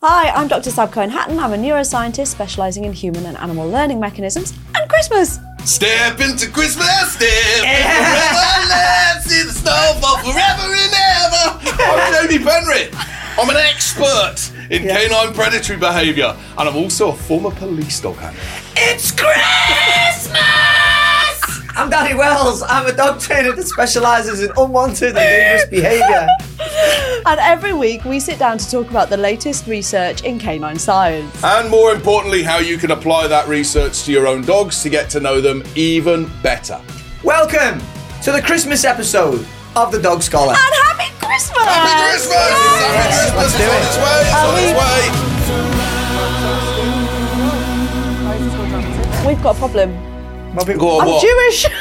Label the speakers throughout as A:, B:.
A: Hi, I'm Dr. Sab Cohen Hatton. I'm a neuroscientist specialising in human and animal learning mechanisms and Christmas.
B: Step into Christmas, step forever, let's see the snow fall forever and ever. I'm Jamie Penrith. I'm an expert in canine predatory behaviour, and I'm also a former police dog handler.
C: It's Christmas! I'm Danny Wells. I'm a dog trainer that specialises in unwanted and dangerous behaviour.
A: And every week we sit down to talk about the latest research in canine science.
B: And more importantly, how you can apply that research to your own dogs to get to know them even better.
C: Welcome to the Christmas episode of the Dog Scholar.
A: And happy Christmas!
B: Happy Christmas! Happy Christmas!
C: Let's do
B: it's on its way. It's on its way.
A: We've got a problem.
B: Go on,
A: I'm
B: what?
A: Jewish.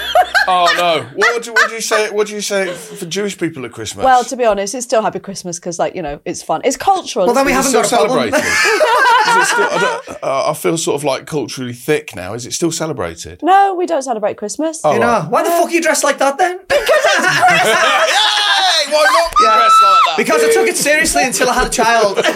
B: Oh no! What would you, what do you say? What do you say for Jewish people at Christmas?
A: well, to be honest, it's still happy Christmas because, like, you know, it's fun. It's cultural.
C: Well, then we haven't
B: still
C: got a problem.
B: celebrated. Still, I, don't, uh, I feel sort of like culturally thick now. Is it still celebrated?
A: No, we don't celebrate Christmas.
B: Oh,
C: You know,
B: right.
C: why the fuck are you dressed like that then?
B: Yay! Why not be dressed like that?
C: Because I took it seriously until I had a child.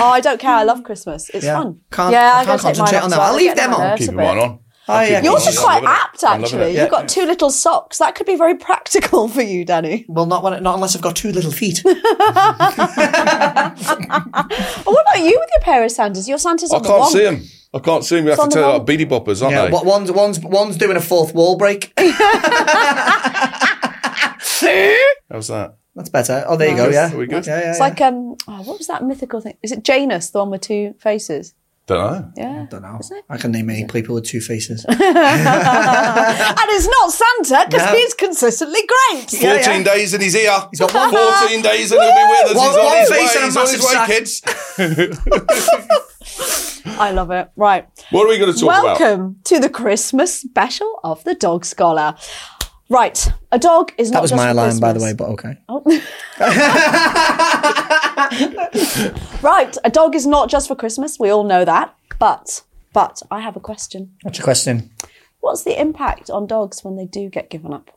A: Oh, I don't care. I love Christmas. It's
C: Yeah.
A: fun.
C: Can't-
A: yeah,
C: I
A: I'm gonna
C: can't
A: take
C: concentrate
A: off
C: on
A: as
C: them.
A: well.
C: I'll leave
A: get
C: them on.
A: nerves
B: Keep
A: a
B: them
A: bit.
B: on. on.
C: Oh, yeah.
A: Yours are
B: I'm
A: quite
B: loving it.
A: apt,
B: I'm loving
A: actually.
B: it.
A: You've got two little socks. That could be very practical for you, Danny.
C: Well, not when, not unless I've got two little feet.
A: Oh, what about you with your pair of Santas? Your Santas
B: I
A: on the
B: can't
A: womp.
B: see them. I can't see them. You have
A: on
B: to
A: the
B: tell
A: wall.
B: like beady boppers, aren't
C: yeah,
B: they?
C: what- one's, one's, one's doing a fourth wall break.
B: How's that?
C: That's better. Oh, there you go.
A: Nice.
C: Yeah.
B: Are we good?
C: Yeah, yeah,
A: It's
C: yeah.
A: like um, oh, what was that mythical thing? Is it Janus, the one with two faces?
B: Don't know.
A: Yeah,
C: don't know.
A: Isn't it?
C: I can name any people with two faces.
A: and it's not Santa because
C: No.
A: he's consistently great.
C: Yeah, yeah.
B: Fourteen days and he's here. He's
C: got one-
B: Fourteen days and he'll be with us.
C: One-
B: he's on
C: one
B: his
C: face
B: way.
C: and a
B: He's on his
C: massive
B: way,
C: sack.
B: kids.
A: I love it. Right.
B: What are we going to talk about?
A: Welcome to the Christmas special of the Dog Scholar. Right, a dog is not
C: That was my line, by the way, but okay. Oh.
A: Right, a dog is not just for Christmas. We all know that. But, but I have a question.
C: What's your question?
A: What's the impact on dogs when they do get given up?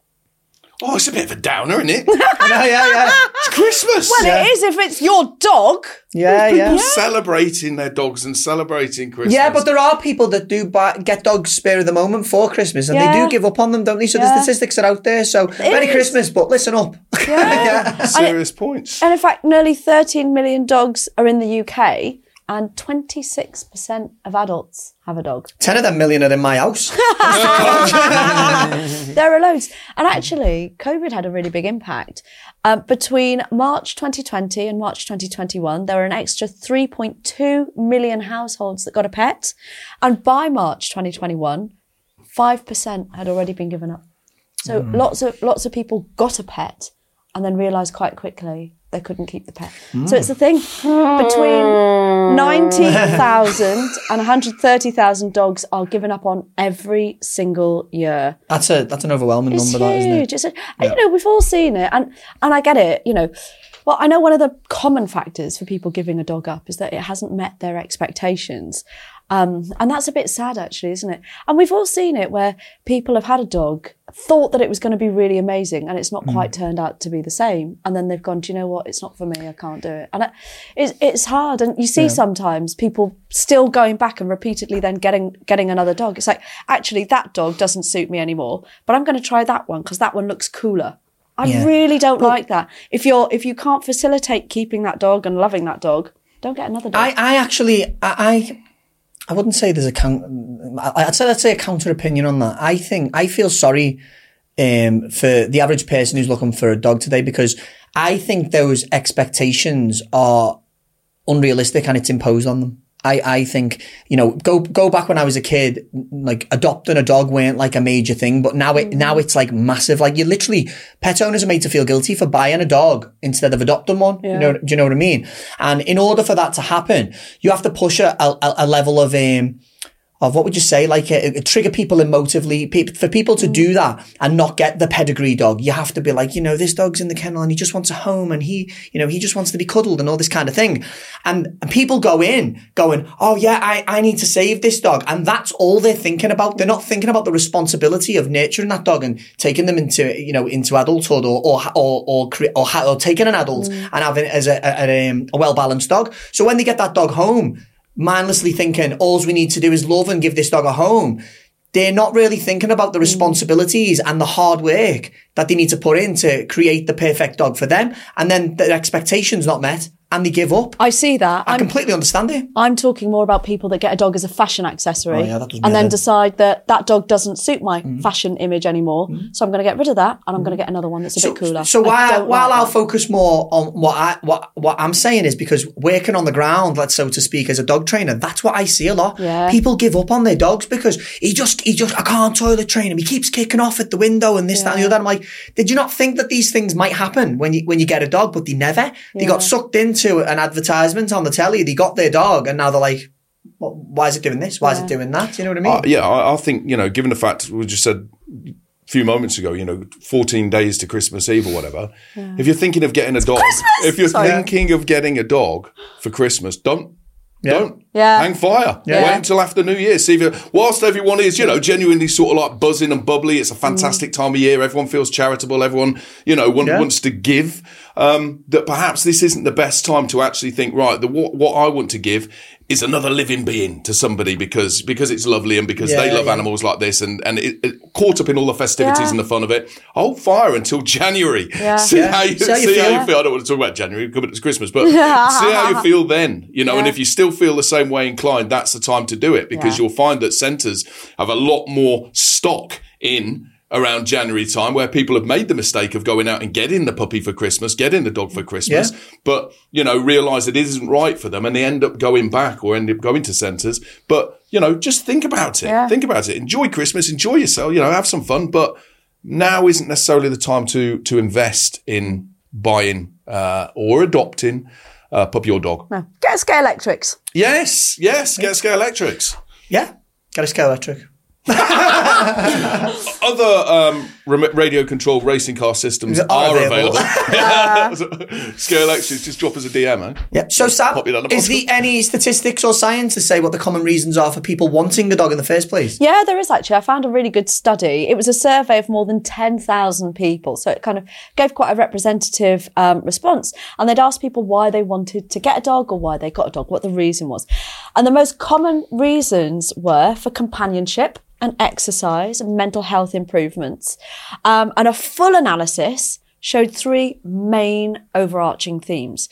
B: Oh, it's a bit of a downer, isn't it?
C: I know, yeah, yeah.
B: It's Christmas.
A: Well, it is if it's your dog.
C: Yeah,
B: People
C: yeah.
B: celebrating their dogs and celebrating Christmas.
C: Yeah, but there are people that do buy, get dogs spare of the moment for Christmas, and they do give up on them, don't they? So
A: Yeah.
C: the statistics are out there. So Merry
A: is.
C: Christmas, but listen up.
A: Yeah.
B: serious points.
A: And in fact, nearly 13 million dogs are in the UK, and 26% of adults have a dog.
C: Ten of them million are in my house.
A: There are loads. And actually, COVID had a really big impact. Um, between March 2020 and March 2021, there were an extra 3.2 million households that got a pet. And by March 2021, 5% had already been given up. So lots of lots of people got a pet and then realised quite quickly they couldn't keep the pet. So it's the thing between hmm. 90,000 and 130,000 dogs are given up on every single year.
C: That's a that's an overwhelming
A: It's
C: number, that isn't it?
A: huge. It's a, and, you know, we've all seen it, and and I get it. You know, well, I know one of the common factors for people giving a dog up is that it hasn't met their expectations, um, and that's a bit sad, actually, isn't it? And we've all seen it where people have had a dog, thought that it was going to be really amazing, and it's not quite turned out to be the same, and then they've gone, do you know what? It's not for me. I can't do it, and it, it's it's hard. And you see sometimes people still going back and repeatedly then getting getting another dog. It's like actually that dog doesn't suit me anymore, but I'm going to try that one because that one looks cooler. I
C: Yeah.
A: really don't like that. If you're if you can't facilitate keeping that dog and loving that dog, don't get another dog.
C: I, I actually, I, I, I wouldn't say there's a count. I'd say let's say a counter opinion on that. I think I feel sorry um, for the average person who's looking for a dog today because I think those expectations are unrealistic and it's imposed on them. I, I think, you know, go, go back when I was a kid, like adopting a dog weren't like a major thing, but now it, now it's like massive. Like you literally, pet owners are made to feel guilty for buying a dog instead of adopting one. You know, do you know what I mean? And in order for that to happen, you have to push a, a, a level of, um, of what would you say, like uh, uh, trigger people emotively. Pe- for people to do that and not get the pedigree dog, you have to be like, you know, this dog's in the kennel and he just wants a home and he, you know, he just wants to be cuddled and all this kind of thing. And, and people go in going, oh yeah, I, I need to save this dog. And that's all they're thinking about. They're not thinking about the responsibility of nurturing that dog and taking them into, you know, into adulthood or, or, or, or, or, or taking an adult and having as a, a, a, um, a well balanced dog. So when they get that dog home, mindlessly thinking all we need to do is love and give this dog a home. They're not really thinking about the mm. responsibilities and the hard work that they need to put in to create the perfect dog for them. And then the expectations not met and they give up.
A: I see that.
C: I
A: I'm,
C: completely understand it.
A: I'm talking more about people that get a dog as a fashion accessory
C: Oh, yeah,
A: and then decide that that dog doesn't suit my
C: Mm.
A: fashion image anymore. So I'm going to get rid of that and I'm going to get another one that's a bit cooler.
C: So
A: I
C: while, while
A: like
C: I'll
A: that.
C: focus more on what I what what I'm saying is because working on the ground, let's so to speak, as a dog trainer, that's what I see a lot.
A: Yeah.
C: People give up on their dogs because he just he just I can't toilet train him. He keeps kicking off at the window and this that and the other. I'm like, did you not think that these things might happen when you when you get a dog? But they never. They got sucked into an advertisement on the telly. They got their dog and now they're like. "Well, Why is it doing this? Why is it doing that? You know what I mean?
B: Uh, yeah, I, I think you know, given the fact we just said a few moments ago, you know, fourteen days to Christmas Eve or whatever. If you're thinking of getting a dog, if you're
A: Sorry.
B: thinking of getting a dog for Christmas, don't. Don't
A: Yeah.
B: hang fire.
A: Yeah.
B: Wait until after New Year. See if you, whilst everyone is, you know, genuinely sort of like buzzing and bubbly. It's a fantastic time of year. Everyone feels charitable. Everyone, you know, want,
C: Yeah.
B: wants to give. Um, that perhaps this isn't the best time to actually think. Right, the what, what I want to give is another living being to somebody because because it's lovely and because they love
C: yeah.
B: animals like this and and it, it, caught up in all the festivities
A: Yeah.
B: and the fun of it. Hold fire until January.
A: Yeah.
B: See
C: Yeah.
B: how you
C: See how you
B: how
C: feel.
B: you feel. I don't want to talk about January because it's Christmas, but see how you feel then. You know, and if you still feel the same way inclined, that's the time to do it because
A: Yeah.
B: you'll find that centres have a lot more stock in around January time where people have made the mistake of going out and getting the puppy for Christmas, getting the dog for Christmas,
C: Yeah.
B: but you know, realise it isn't right for them and they end up going back or end up going to centres. But, you know, just think about it.
A: Yeah.
B: Think about it. Enjoy Christmas, enjoy yourself, you know, have some fun. But now isn't necessarily the time to to invest in buying uh, or adopting a puppy or dog.
A: No. Get a Scalextrics.
B: Yes, yes, get a Scalextrics.
C: yeah. Get a Scalextric.
B: Other um, rem- radio controlled racing car systems
C: Are
B: are,
C: available.
B: available. Scalextrics, just drop us a DM, eh?
C: Yeah. So, Sab,
B: Pop it on the
C: is
B: bottom.
C: there any statistics or science to say what the common reasons are for people wanting a dog in the first place?
A: Yeah, there is actually. I found a really good study. It was a survey of more than 10,000 people. So it kind of gave quite a representative um, response. And they'd asked people why they wanted to get a dog or why they got a dog, what the reason was. And the most common reasons were for companionship and exercise and mental health improvements. Um, and a full analysis showed three main overarching themes.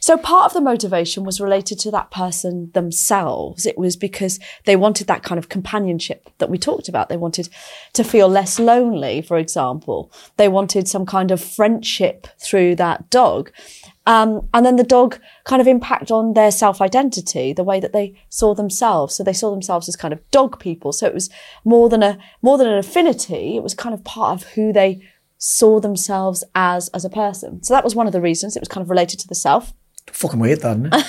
A: So part of the motivation was related to that person themselves. It was because they wanted that kind of companionship that we talked about. They wanted to feel less lonely, for example. They wanted some kind of friendship through that dog. Um, and then the dog kind of impact on their self-identity, the way that they saw themselves. So they saw themselves as kind of dog people. So it was more than a, more than an affinity. It was kind of part of who they saw themselves as, as a person. So that was one of the reasons. It was kind of related to the self.
C: Fucking weird, that, isn't it?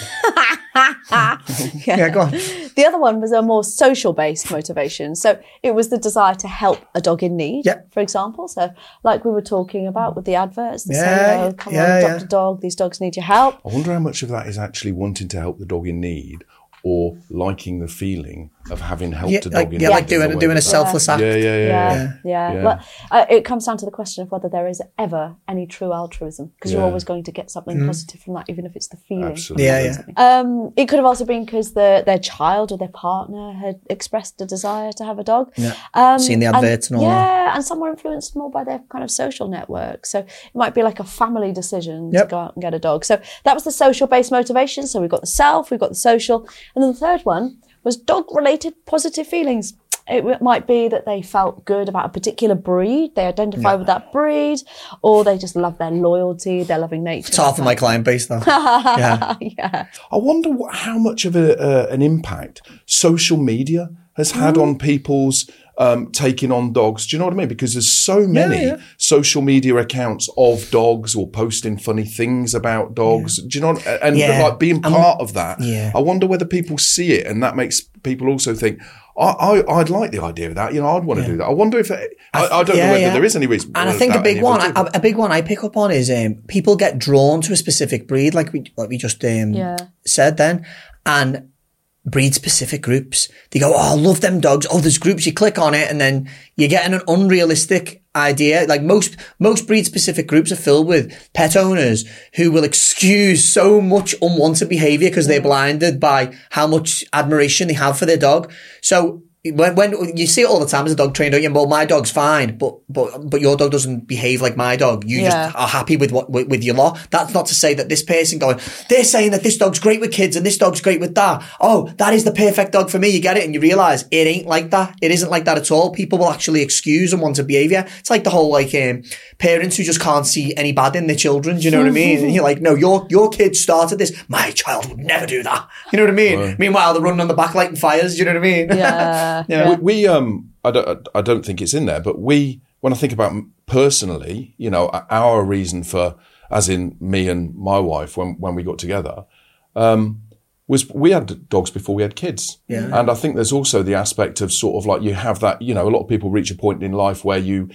C: yeah, go on.
A: The other one was a more social based motivation. So it was the desire to help a dog in need,
C: Yeah.
A: for example. So, like we were talking about with the adverts, they
C: Yeah,
A: say, oh, come
C: yeah,
A: on, adopt
C: yeah.
A: a dog, these dogs need your help.
B: I wonder how much of that is actually wanting to help the dog in need or liking the feeling of having helped
C: Yeah,
B: a dog
C: like,
B: in
C: yeah, like
B: in
C: doing doing a
B: that-
C: selfless act.
B: Yeah, yeah, yeah.
A: Yeah,
B: yeah.
A: yeah.
B: Yeah.
A: Well, uh, it comes down to the question of whether there is ever any true altruism, because you're always going to get something positive from that, even if it's the feeling.
B: Absolutely.
C: Yeah, yeah.
A: Um, it could have also been because the, their child or their partner had expressed a desire to have a dog.
C: Yeah.
A: Um,
C: Seen the adverts and all that.
A: Yeah, and some were influenced more by their kind of social network. So it might be like a family decision
C: Yep.
A: to go out and get a dog. So that was the social based motivation. So we've got the self, we've got the social. And then the third one was dog related positive feelings. It might be that they felt good about a particular breed, they identify with that breed, or they just love their loyalty, their loving nature.
C: It's half of my client base, though. yeah.
A: yeah.
B: I wonder what, how much of a, uh, an impact social media has had
A: Mm.
B: on people's um, taking on dogs. Do you know what I mean? Because there's so many
C: yeah.
B: social media accounts of dogs or posting funny things about dogs. Do you know? what- And
C: Yeah.
B: like being part of that.
C: Yeah.
B: I wonder whether people see it, and that makes people also think. I, I, I'd like the idea of that. You know, I'd want to do that. I wonder if it, I, I don't know
C: Yeah,
B: whether
C: yeah.
B: there is any reason.
C: And I think a big one,
B: us
C: a, a big one I pick up on is um, people get drawn to a specific breed, like we like we just um,
A: Yeah.
C: said then, and breed specific groups. They go, "Oh, I love them dogs." Oh, there's groups. You click on it, and then you're getting an unrealistic idea. Like most most breed specific groups are filled with pet owners who will excuse so much unwanted behavior because they're mm. blinded by how much admiration they have for their dog. So when, when you see it all the time as a dog trainer, you well, my dog's fine, but but but your dog doesn't behave like my dog. You
A: Yeah.
C: just are happy with what with, with your lot. That's not to say that this person going, they're saying that this dog's great with kids and this dog's great with that. Oh, that is the perfect dog for me. You get it, and you realize it ain't like that. It isn't like that at all. People will actually excuse unwanted behavior. It's like the whole like um, parents who just can't see any bad in their children. Do you know what I mean? And you're like, no, your your kid started this. My child would never do that. You know what I mean? Meanwhile, they're running on the back lighting fires. Do you know what I mean?
A: Yeah.
C: Yeah.
B: we, we um I don't I don't think it's in there, but we when I think about personally, you know, our reason for as in me and my wife when when we got together um was we had dogs before we had kids.
C: Yeah.
B: And I think there's also the aspect of sort of like you have that, you know, a lot of people reach a point in life where you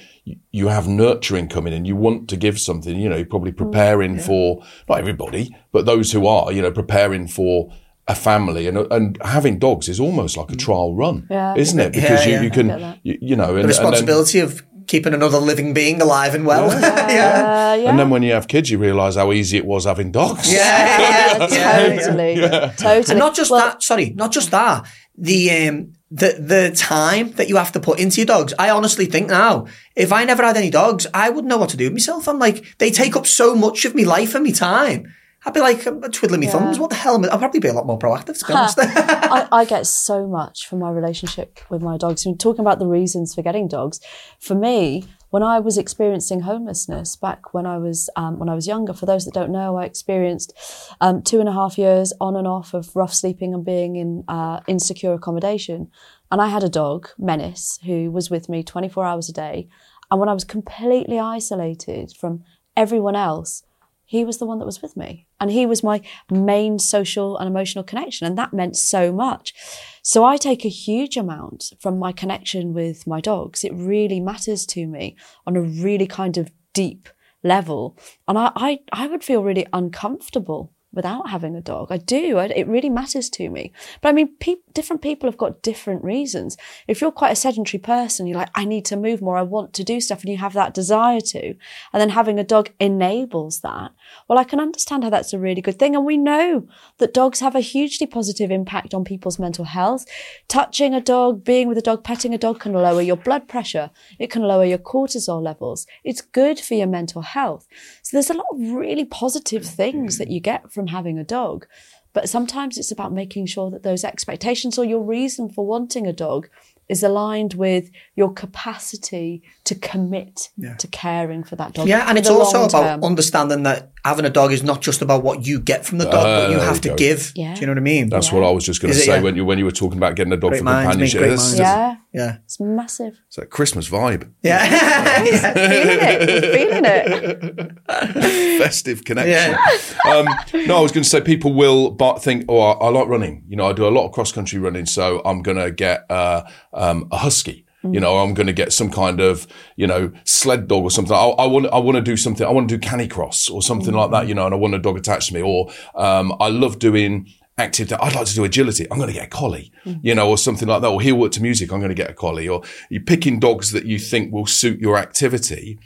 B: you have nurturing coming in. You want to give something, you know, you're probably preparing for not everybody, but those who are, you know, preparing for a family and and having dogs is almost like a trial run,
A: Yeah.
B: isn't it? Because
C: Yeah,
B: you,
C: yeah.
B: you can, you, you know, and,
C: The
B: and then,
C: responsibility of keeping another living being alive and well. yeah.
A: Uh, yeah.
B: and then when you have kids, you realise how easy it was having dogs.
C: Yeah, yeah,
A: Yeah,
C: yeah, yeah.
A: totally, totally.
C: And not just
A: Well,
C: that, sorry, not just that. The um the the time that you have to put into your dogs. I honestly think now, if I never had any dogs, I wouldn't know what to do with myself. I'm like, they take up so much of my life and my time. I'd be like um, twiddling my
A: Yeah.
C: thumbs. What the hell? am I- I'd probably be a lot more proactive, to be honest.
A: I, I get so much from my relationship with my dogs. And talking about the reasons for getting dogs, for me, when I was experiencing homelessness back when I was um, when I was younger, for those that don't know, I experienced um, two and a half years on and off of rough sleeping and being in uh, insecure accommodation. And I had a dog, Menace, who was with me 24 hours a day. And when I was completely isolated from everyone else, he was the one that was with me. And he was my main social and emotional connection and that meant so much. So i take a huge amount from my connection with my dogs. It really matters to me on a really kind of deep level. And i i, I would feel really uncomfortable without having a dog. I do. I, it really matters to me. But i mean pe- different people have got different reasons. If you're quite a sedentary person you're like i need to move more. I want to do stuff and you have that desire to and then having a dog enables that. Well i can understand how that's a really good thing. And we know that dogs have a hugely positive impact on people's mental health. Touching a dog being with a dog petting a dog can lower your blood pressure. It can lower your cortisol levels. It's good for your mental health. So there's a lot of really positive things that you get from having a dog but sometimes it's about making sure that those expectations or your reason for wanting a dog is aligned with your capacity to commit to caring for that dog.
C: Yeah, and it's also about
A: term.
C: understanding that having a dog is not just about what you get from the dog, but you have
B: you
C: to
B: go.
C: give.
A: Yeah.
C: Do you know what I mean?
B: That's what I was just going to say
C: yeah?
B: when you when you were talking about getting a dog
C: Great
B: for
C: minds make
B: companionship.
C: great
B: It's,
C: minds.
B: just-
A: yeah,
C: yeah.
A: it's massive.
B: it's a Christmas vibe,
C: Yeah.
A: feeling it, we're feeling it.
B: festive connection. um, no, I was going to say people will but think, oh, I, I like running. You know, I do a lot of cross country running, so I'm going to get uh, um, a husky. You know, mm. I'm going to get some kind of, you know, sled dog or something. I, I want, I want to do something. I want to do canicross or something like that. Mm. You know, and I want a dog attached to me. Or um, I love doing active. I'd like to do agility. I'm going to get a collie. Mm. You know, or something like that. Or he'll work to music. I'm going to get a collie. Or you're picking dogs that you think will suit your activity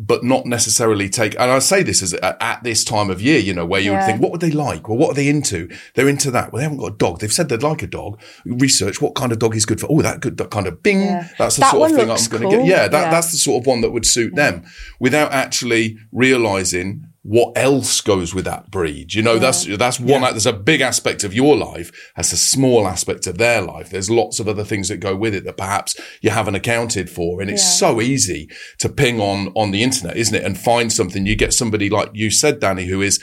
B: but not necessarily take. And I say this as at, this time of year, you know, where you would think, what would they like? Well, what are they into? They're into that. Well, they haven't got a dog. They've said they'd like a dog. Research what kind of dog is good for. Oh, that good, that kind of bing.
A: Yeah.
B: That's the
A: That
B: sort of thing I'm going to
A: cool.
B: get. Yeah, that,
A: Yeah.
B: that's the sort of one that would suit them without actually realizing what else goes with that breed. You know, that's, that's one, there's a big aspect of your life. That's a small aspect of their life. There's lots of other things that go with it that perhaps you haven't accounted for. And it's
A: Yeah.
B: so easy to ping on, on the internet, isn't it? And find something. You get somebody like you said, Danny, who is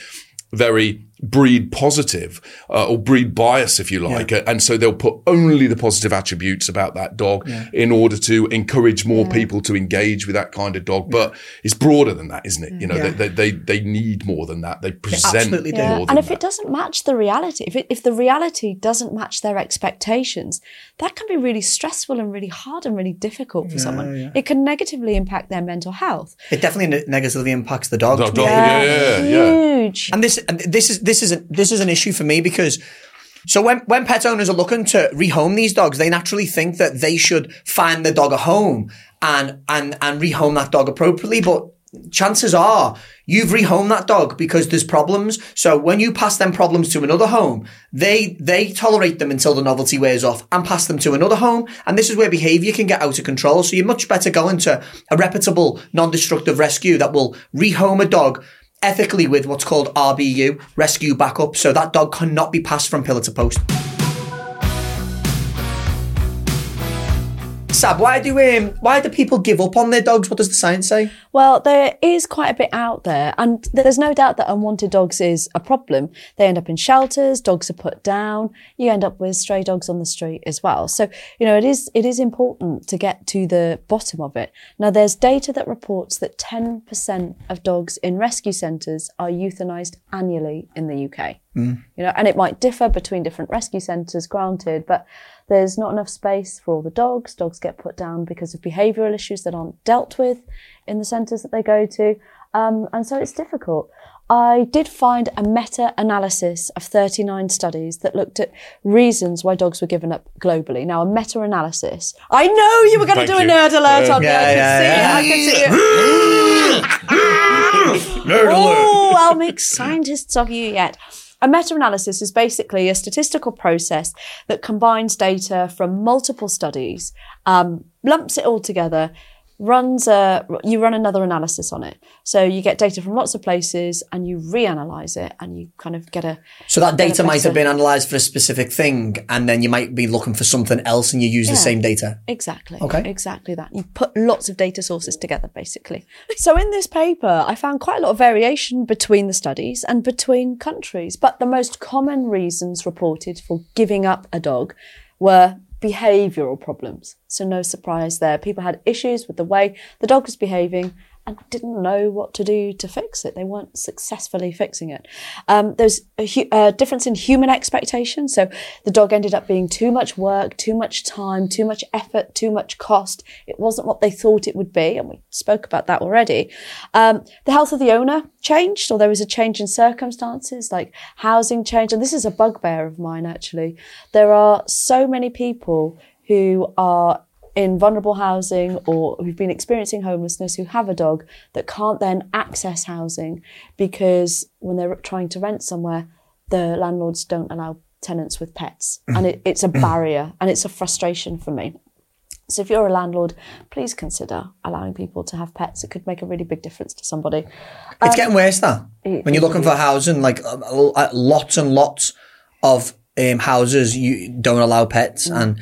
B: very breed positive uh, or breed bias, if you like, and so they'll put only the positive attributes about that dog in order to encourage more people to engage with that kind of dog. But it's broader than that, isn't it? You know,
C: Yeah.
B: they, they they they need more than that. They present
C: absolutely
B: more
A: Yeah.
B: than
A: And if
B: that.
A: it doesn't match the reality, if, it, if the reality doesn't match their expectations, that can be really stressful and really hard and really difficult for someone. It can negatively impact their mental health.
C: It definitely ne- negatively impacts the dog.
B: Dog- dog- yeah, yeah, yeah.
A: Huge.
C: And this and this is this is a, this is an issue for me because so when when pet owners are looking to rehome these dogs, they naturally think that they should find the dog a home and and and rehome that dog appropriately, but chances are you've rehomed that dog because there's problems. So when you pass them problems to another home, they they tolerate them until the novelty wears off and pass them to another home. And this is where behavior can get out of control. So you're much better going to a reputable, non-destructive rescue that will rehome a dog ethically with what's called RBU, rescue backup, so that dog cannot be passed from pillar to post. Sab, why do um, why do people give up on their dogs? What does the science say?
A: Well, there is quite a bit out there, and there's no doubt that unwanted dogs is a problem. They end up in shelters, dogs are put down, you end up with stray dogs on the street as well. So, you know, it is it is important to get to the bottom of it. Now, there's data that reports that 10% of dogs in rescue centres are euthanised annually in the UK. You know, and it might differ between different rescue centres, granted, but there's not enough space for all the dogs. Dogs get put down because of behavioural issues that aren't dealt with in the centres that they go to. Um, and so it's difficult. I did find a meta analysis of 39 studies that looked at reasons why dogs were given up globally. Now, a meta analysis. I know you were going to do
B: you.
A: a nerd alert on me.
C: Yeah,
A: I can
C: yeah,
A: see
C: yeah.
A: it. I can see it.
B: Nerd alert.
A: Oh, I'll make scientists of you yet. A meta analysis is basically a statistical process that combines data from multiple studies, um, lumps it all together, runs a you run another analysis on it. So you get data from lots of places and you reanalyze it and you kind of get a
C: So that data might have been analysed for a specific thing, and then you might be looking for something else, and you use the same data.
A: Exactly.
C: Okay.
A: Exactly that. You put lots of data sources together, basically. So in this paper, I found quite a lot of variation between the studies and between countries. But the most common reasons reported for giving up a dog were behavioural problems. So no surprise there. People had issues with the way the dog was behaving and didn't know what to do to fix it. They weren't successfully fixing it. Um, there's a hu- a difference in human expectations. So the dog ended up being too much work, too much time, too much effort, too much cost. It wasn't what they thought it would be. And we spoke about that already. Um, the health of the owner changed, or there was a change in circumstances, like housing change. And this is a bugbear of mine, actually. There are so many people who are in vulnerable housing or who've been experiencing homelessness who have a dog that can't then access housing because when they're trying to rent somewhere, the landlords don't allow tenants with pets. And it, it's a barrier and it's a frustration for me. So if you're a landlord, please consider allowing people to have pets. It could make a really big difference to somebody.
C: It's getting worse that when you're looking for housing, like uh, uh, lots and lots of um, houses you don't allow pets, and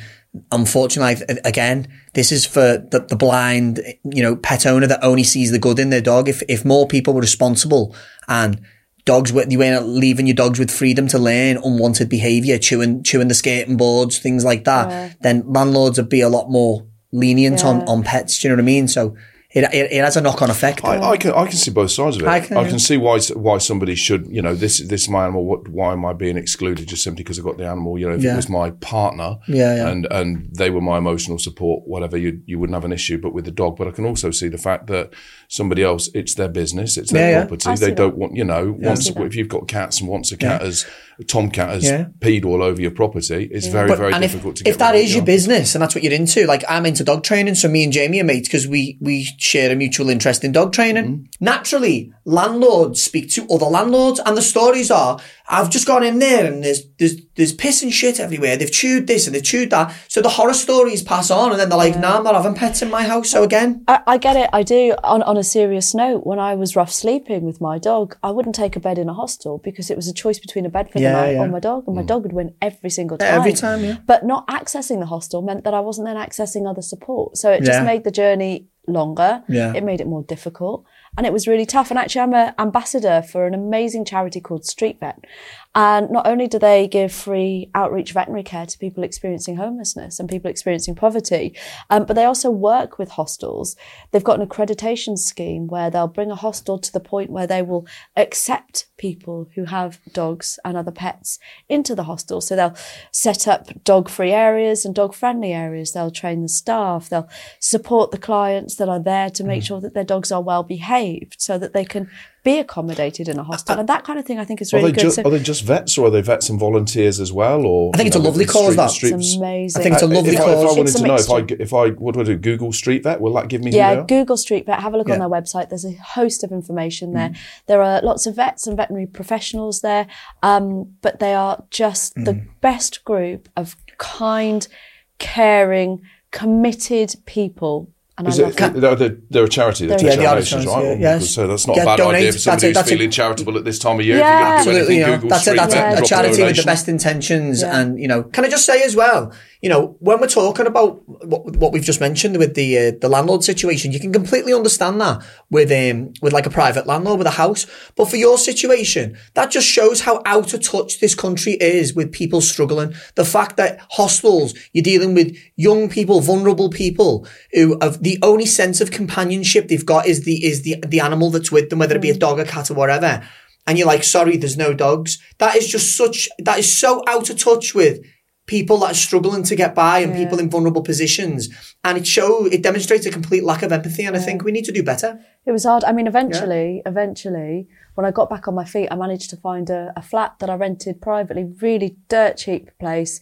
C: unfortunately, again, this is for the, the blind, you know, pet owner that only sees the good in their dog. If if more people were responsible and dogs with you weren't leaving your dogs with freedom to learn unwanted behaviour, chewing chewing the skating boards, things like that, then landlords would be a lot more lenient on on pets. Do you know what I mean? So. It, it, it has a knock on effect.
B: I, I can I can see both sides of it.
C: I
B: I
C: can-
B: can, see why why somebody should you know this this is my animal. What why am I being excluded just simply because I've got the animal? You know, if
C: Yeah.
B: it was my partner,
C: Yeah, yeah.
B: and and they were my emotional support, whatever, you you wouldn't have an issue. But with the dog, but I can also see the fact that somebody else, it's their business, it's their
C: Yeah, yeah.
B: property.
A: I
B: They don't
A: that.
B: want you know once if you've got cats and once a cat has tomcat has
C: Yeah.
B: peed all over your property, it's very
C: But-
B: very difficult
C: if,
B: to get
C: if that
B: rid of
C: is
B: it,
C: your
B: yeah.
C: business and that's what you're into, like I'm into dog training, so me and Jamie are mates because we we share a mutual interest in dog training.
B: Mm-hmm.
C: Naturally, landlords speak to other landlords, and the stories are: I've just gone in there and there's there's there's piss and shit everywhere. They've chewed this and they've chewed that. So the horror stories pass on, and then they're like, "Nah, I'm not having pets in my house." So again,
A: I, I get it. I do. On, on a serious note, when I was rough sleeping with my dog, I wouldn't take a bed in a hostel because it was a choice between a bed for
C: Yeah,
A: night
C: yeah.
A: or my dog, and my mm. dog would win every single time.
C: Every time, yeah.
A: But not accessing the hostel meant that I wasn't then accessing other support. So it just made the journey longer.
C: Yeah.
A: It made it more difficult. and it was really tough. And actually, I'm an ambassador for an amazing charity called Street Vet. And not only do they give free outreach veterinary care to people experiencing homelessness and people experiencing poverty, um, but they also work with hostels. They've got an accreditation scheme where they'll bring a hostel to the point where they will accept people who have dogs and other pets into the hostel. So they'll set up dog free areas and dog friendly areas. They'll train the staff. They'll support the clients that are there to make sure that their dogs are well behaved so that they can be accommodated in a hostel. And that kind of thing I think is
B: Are
A: really
B: they,
A: good.
B: just,
A: So
B: are they just vets or are they vets and volunteers as well? Or
C: I think it's a lovely cause, that.
A: it's amazing.
C: I think it's a lovely
B: if, I, if I wanted to know if I
A: mixture.
B: if I what do I do? Google Street Vet. Will that give me?
A: Yeah. Google Street Vet. Have a look on their website. There's a host of information there.
B: Mm.
A: There are lots of vets and veterinary professionals there, um, but they are just the
B: Mm.
A: best group of kind, caring, committed people. And
B: Is
A: I
B: it,
A: that.
B: they're, they're, a charity. They're
A: They're-
C: Yeah, they a
B: donations,
C: charity,
B: right?
C: yeah, yes.
B: So that's not
C: Yeah,
B: a bad idea
C: donate.
B: for somebody
C: That's
B: who's
C: a-
B: feeling charitable at this time of year.
A: Yeah.
B: If you're going to do
C: Absolutely,
B: anything,
C: you know,
B: Google
C: that's a, that's a charity with the best intentions,
A: Yeah.
C: and you know, can I just say as well, you know, when we're talking about what, what we've just mentioned with the uh, the landlord situation, you can completely understand that with um with like a private landlord with a house, but for your situation, that just shows how out of touch this country is with people struggling. The fact that hostels, you're dealing with young people, vulnerable people who have the only sense of companionship they've got is the is the the animal that's with them, whether it be a dog, a cat, or whatever and you're like, sorry, there's no dogs. That is just such, that is so out of touch with people that are struggling to get by and people in vulnerable positions. And it show, it demonstrates a complete lack of empathy. And I think we need to do better.
A: It was hard. I mean, eventually, eventually, when I got back on my feet, I managed to find a, a flat that I rented privately, really dirt cheap place,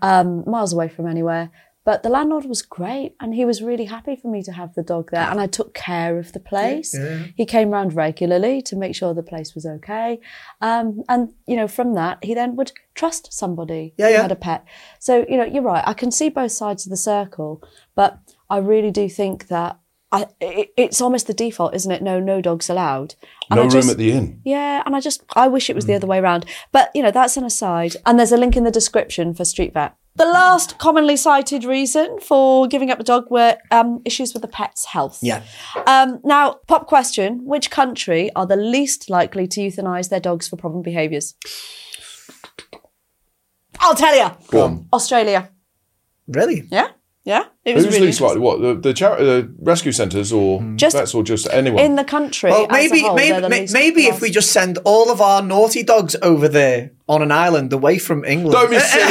A: um, miles away from anywhere. But the landlord was great and he was really happy for me to have the dog there. And I took care of the place. He came round regularly to make sure the place was okay. Um, and, you know, from that, he then would trust somebody
C: Yeah,
A: who
C: yeah.
A: had a pet. So, you know, you're right. I can see both sides of the circle, but I really do think that I, it, it's almost the default, isn't it? No, no dogs allowed. And
B: No
A: I
B: room
A: just-
B: at the inn.
A: yeah, and I just I wish it was
C: Mm.
A: the other way around. But you know, that's an aside. And there's a link in the description for Street Vet. The last commonly cited reason for giving up a dog were um, issues with the pet's health.
C: Yeah.
A: Um, now, pop question: Which country are the least likely to euthanize their dogs for problem behaviours? I'll tell you.
B: Go on.
A: Australia.
C: Really?
A: Yeah, yeah. It was
B: Who's
A: really
B: least likely? What the the, chari- the rescue centres or
A: Just-
B: vets or just anyone?
A: in the country.
C: Well,
A: as
C: maybe,
A: a whole,
C: maybe,
A: they're the
C: may-
A: least
C: maybe if we just send all of our naughty dogs over there on an island away from England.
B: Don't be silly.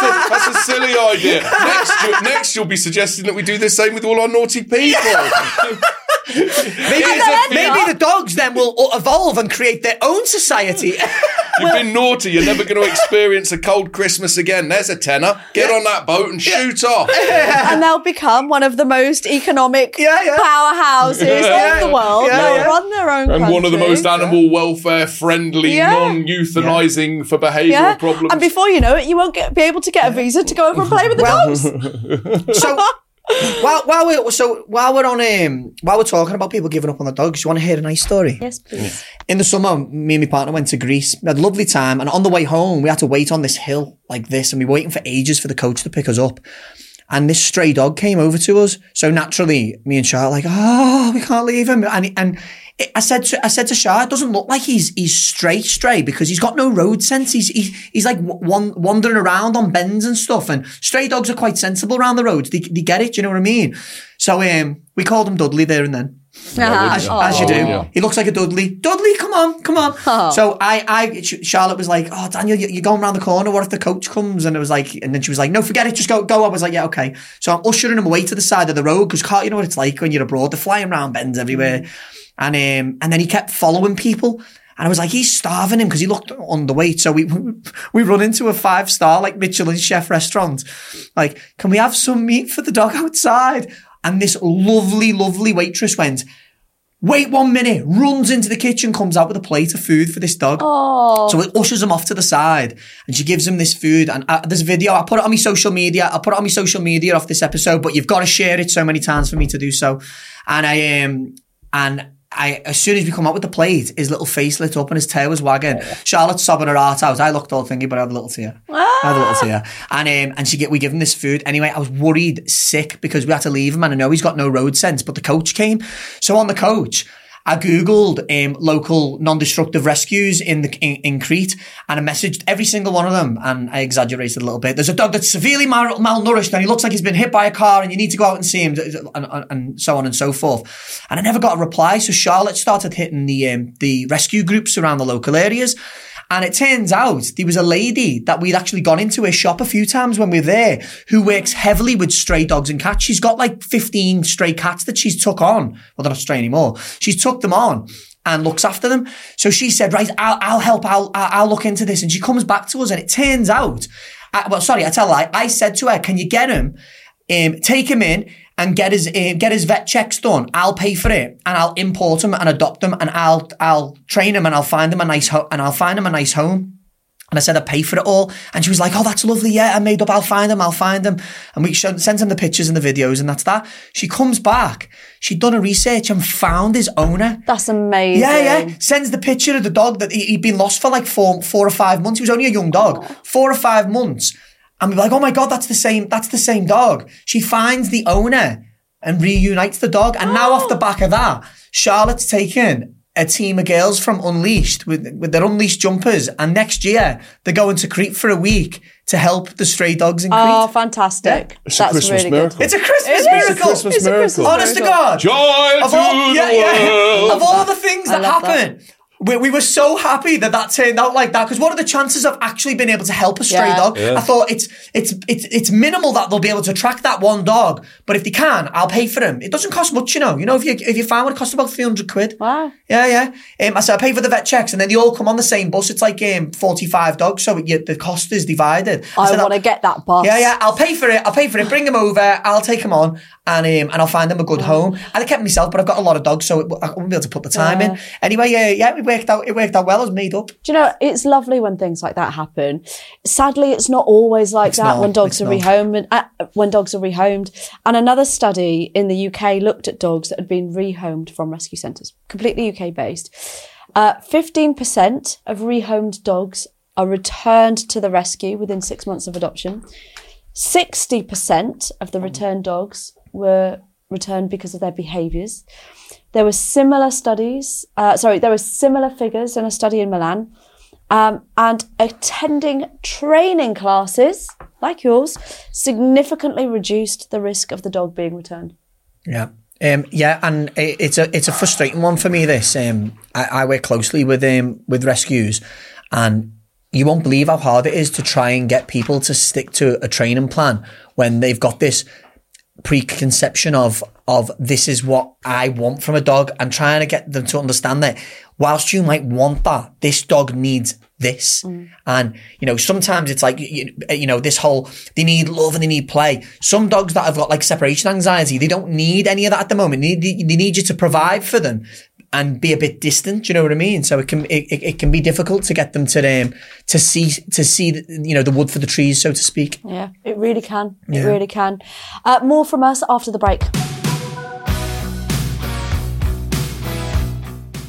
B: That's a, silly idea. Next, next, you'll be suggesting that we do the same with all our naughty people.
C: maybe,
B: then-
C: maybe the dogs then will evolve and create their own society.
B: You've been naughty. You're never going to experience a cold Christmas again. There's a tenner. Get on that boat and shoot off.
A: and they'll become one of the most economic
C: Yeah, yeah.
A: powerhouses
C: Yeah,
A: in the world.
C: yeah,
A: they'll
C: yeah.
A: run their own
B: And one of the most animal welfare friendly,
A: Yeah.
B: non euthanizing for behavioural
A: yeah.
B: problems.
A: And before you know it, you won't get, be able to get a visa to go over and play with the dogs.
C: so while while we so while we're on um while we're talking about people giving up on the dogs, you want to hear a nice story?
A: yes, please.
C: In the summer, me and my partner went to Greece. We had a lovely time, and on the way home, we had to wait on this hill like this, and we were waiting for ages for the coach to pick us up. And this stray dog came over to us. So naturally, me and Charlotte like, oh, we can't leave him. And and it, I said to I said to Charlotte, it doesn't look like he's he's stray stray because he's got no road sense. He's he, he's like one, wandering around on bends and stuff. And stray dogs are quite sensible around the roads. They, they get it. Do you know what I mean? So um, we called him Dudley there and then. As, as you do.
B: yeah.
C: He looks like a Dudley. Dudley, come on, come on. So I, I, Charlotte was like, "Oh, Daniel, you- you're going around the corner. What if the coach comes?" And it was like, and then she was like, "No, forget it. Just go, go." I was like, "Yeah, okay." So I'm ushering him away to the side of the road because you know what it's like when you're abroad. They're flying around bends everywhere, and um, and then he kept following people. And I was like, he's starving him because he looked underweight. So we we run into a five star like Michelin chef restaurant. Like, can we have some meat for the dog outside? And this lovely, lovely waitress went, wait one minute, runs into the kitchen, comes out with a plate of food for this dog. So it ushers him off to the side and she gives him this food. And uh, there's a video, I'll put it on my social media. I'll put it on my social media off this episode, but you've got to share it so many times for me to do so. And I, um, and I, as soon as we come out with the plate, his little face lit up and his tail was wagging. Charlotte's sobbing her heart out. I looked all thingy, but I had a little tear. I had a little tear. And um, and she get we give him this food. Anyway, I was worried sick because we had to leave him and I know he's got no road sense, but the coach came. So on the coach, I googled um, local non-destructive rescues in the in, in Crete, and I messaged every single one of them, and I exaggerated a little bit. There's a dog that's severely mal- malnourished, and he looks like he's been hit by a car, and you need to go out and see him, and, and, and so on and so forth. And I never got a reply, so Charlotte started hitting the um, the rescue groups around the local areas. And it turns out there was a lady that we'd actually gone into her shop a few times when we were there who works heavily with stray dogs and cats. She's got like 15 stray cats that she's took on. Well, they're not stray anymore. She's took them on and looks after them. So she said, right, I'll, I'll help. I'll, I'll look into this. And she comes back to us and it turns out, I, well, sorry, I tell her, I said to her, can you get him, um, take him in and get his uh, get his vet checks done. I'll pay for it, and I'll import him and adopt him, and I'll I'll train him, and I'll find him a nice ho- and I'll find him a nice home. And I said, I pay for it all. And she was like, Oh, that's lovely. Yeah, I made up. I'll find him. I'll find him. And we showed, sent him the pictures and the videos, and that's that. She comes back. She'd done a research and found his owner.
A: That's amazing.
C: Yeah, yeah. Sends the picture of the dog that he, had been lost for like four, four or five months. He was only a young dog. Four or five months. And we're like, oh my God, that's the same, that's the same dog. She finds the owner and reunites the dog. And now off the oh. back of that, Charlotte's taken a team of girls from Unleashed with, with their Unleashed jumpers. And next year, they're going to Crete for a week to help the stray dogs in oh, Crete.
A: Oh, fantastic.
B: It's a
A: That's
B: Christmas
A: really
B: miracle.
A: good.
C: it's a Christmas
A: It is.
C: miracle.
B: It's a Christmas
A: It's a Christmas
B: miracle.
C: Honest to. God.
B: Joy
C: of
B: to
C: all,
B: the
C: yeah, yeah.
B: world.
C: of all the things
A: I
C: that
A: happen, that.
C: Happen. We, we were so happy that that turned out like that because what are the chances of actually being able to help a stray
A: Yeah.
C: dog?
B: Yeah.
C: I thought it's it's it's it's minimal that they'll be able to track that one dog, but if they can, I'll pay for him. It doesn't cost much, you know. You know, if you if you find one, it costs about three hundred quid.
A: Wow.
C: Yeah, yeah. Um, I said I pay for the vet checks, and then they all come on the same bus. It's like um, forty-five dogs, so it, the cost is divided.
A: I
C: said,
A: want to get that bus.
C: yeah, yeah. I'll pay for it. I'll pay for it. Bring them over. I'll take them on, and um, and I'll find them a good home. And I kept myself, but I've got a lot of dogs, so it, I won't be able to put the time in. Anyway, yeah, yeah. It worked out. It worked out well. I was made up.
A: Do you know, it's lovely when things like that happen. Sadly, it's not always like
C: It's
A: that
C: not,
A: when dogs are
C: not.
A: rehomed. Uh, when dogs are rehomed, and another study in the UK looked at dogs that had been rehomed from rescue centres, completely UK based. Uh, Fifteen percent of rehomed dogs are returned to the rescue within six months of adoption. Sixty percent of the returned dogs were returned because of their behaviours. There were similar studies, uh, sorry, there were similar figures in a study in Milan. Um, and attending training classes like yours significantly reduced the risk of the dog being returned.
C: Yeah. Um, yeah, and it, it's a it's a frustrating one for me. This um, I, I work closely with um, with rescues, and you won't believe how hard it is to try and get people to stick to a training plan when they've got this preconception of of this is what I want from a dog and trying to get them to understand that whilst you might want that, this dog needs this. Mm. And, you know, sometimes it's like, you, eh, you know, this whole, they need love and they need play. Some dogs that have got like separation anxiety, they don't need any of that at the moment. They need, they need you to provide for them and be a bit distant. Do you know what I mean? So it can, it, it, can be difficult to get them to, um, to see, to see, the, you know, the wood for the trees, so to speak.
A: Yeah, it really can. It really can. Uh, more from us after the break.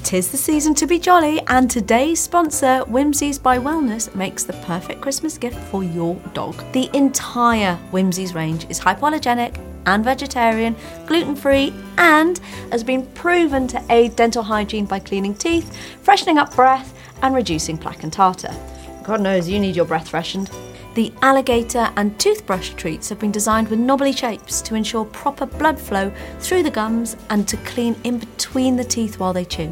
A: Tis the season to be jolly, and today's sponsor, WHIMZEES by Wellness, makes the perfect Christmas gift for your dog. The entire WHIMZEES range is hypoallergenic and vegetarian, gluten free, and has been proven to aid dental hygiene by cleaning teeth, freshening up breath, and reducing plaque and tartar. God knows you need your breath freshened. The alligator and toothbrush treats have been designed with knobbly shapes to ensure proper blood flow through the gums and to clean in between the teeth while they chew.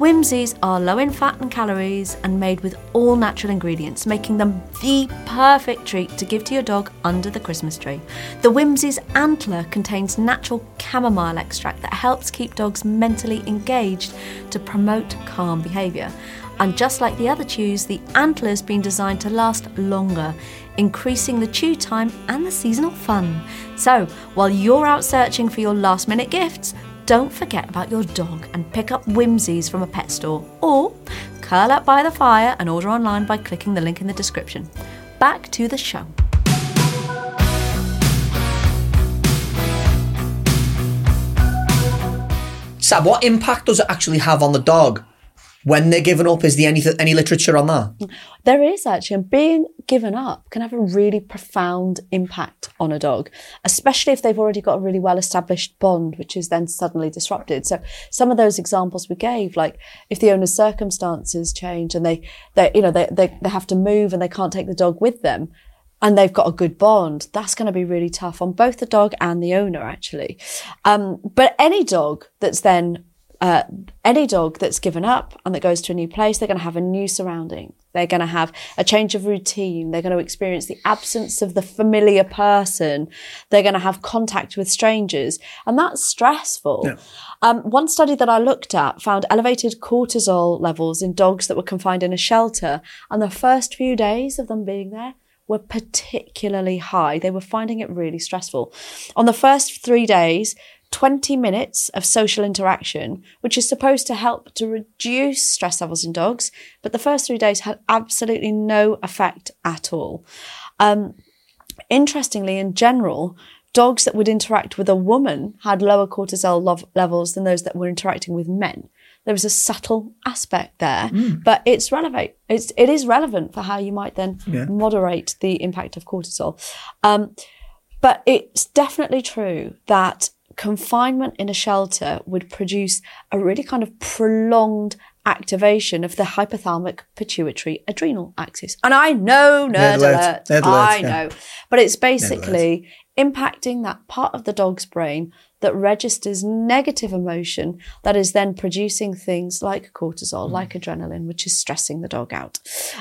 A: WHIMZEES are low in fat and calories and made with all natural ingredients, making them the perfect treat to give to your dog under the Christmas tree. The WHIMZEES Antler contains natural chamomile extract that helps keep dogs mentally engaged to promote calm behaviour. And just like the other chews, the antler's been designed to last longer, increasing the chew time and the seasonal fun. So, while you're out searching for your last minute gifts, don't forget about your dog and pick up WHIMZEES from a pet store or curl up by the fire and order online by clicking the link in the description. Back to the show.
C: Sab, what impact does it actually have on the dog when they're given up? Is there any any literature on that?
A: There is actually, and being given up can have a really profound impact on a dog, especially if they've already got a really well established bond, which is then suddenly disrupted. So some of those examples we gave, like if the owner's circumstances change and they, they you know, they, they, they have to move and they can't take the dog with them, and they've got a good bond, that's going to be really tough on both the dog and the owner, actually. Um, but any dog that's then uh, any dog that's given up and that goes to a new place, they're going to have a new surrounding. They're going to have a change of routine. They're going to experience the absence of the familiar person. They're going to have contact with strangers. And that's stressful. Yeah. Um, one study that I looked at found elevated cortisol levels in dogs that were confined in a shelter. And the first few days of them being there, were particularly high. They were finding it really stressful. On the first three days, 20 minutes of social interaction, which is supposed to help to reduce stress levels in dogs, but the first three days had absolutely no effect at all. Um, interestingly, in general, dogs that would interact with a woman had lower cortisol lo- levels than those that were interacting with men. There was a subtle aspect there, mm. but it's relevant. It's it is relevant for how you might then yeah. moderate the impact of cortisol. Um, but it's definitely true that confinement in a shelter would produce a really kind of prolonged activation of the hypothalamic pituitary adrenal axis. And I know nerd, nerd alert, alert. I yeah. know, but it's basically impacting that part of the dog's brain that registers negative emotion that is then producing things like cortisol, mm. like adrenaline, which is stressing the dog out.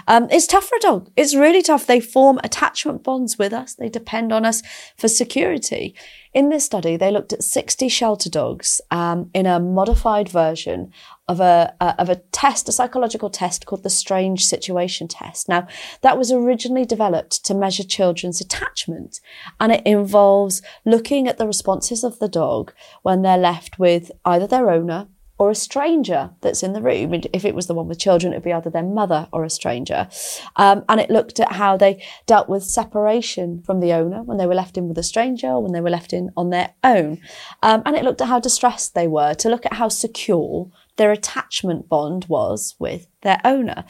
A: Um, it's tough for a dog. It's really tough. They form attachment bonds with us. They depend on us for security. In this study, they looked at 60 shelter dogs um, in a modified version of a, a, of a test, a psychological test called the Strange Situation Test. Now, that was originally developed to measure children's attachment, and it involves looking at the responses of the dog when they're left with either their owner or a stranger that's in the room. If it was the one with children, it would be either their mother or a stranger. Um, and it looked at how they dealt with separation from the owner when they were left in with a stranger or when they were left in on their own. Um, and it looked at how distressed they were to look at how secure their attachment bond was with their owner.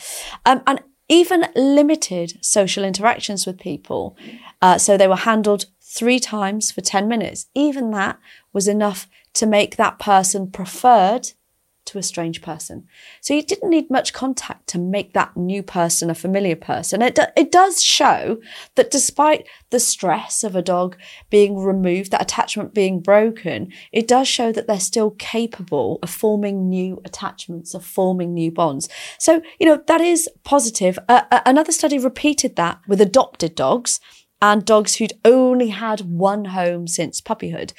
A: Um, and even limited social interactions with people. Uh, so they were handled three times for 10 minutes. Even that was enough to make that person preferred to a strange person. So you didn't need much contact to make that new person a familiar person. It, do, it does show that despite the stress of a dog being removed, that attachment being broken, it does show that they're still capable of forming new attachments, of forming new bonds. So, you know, that is positive. Uh, another study repeated that with adopted dogs and dogs who'd only had one home since puppyhood.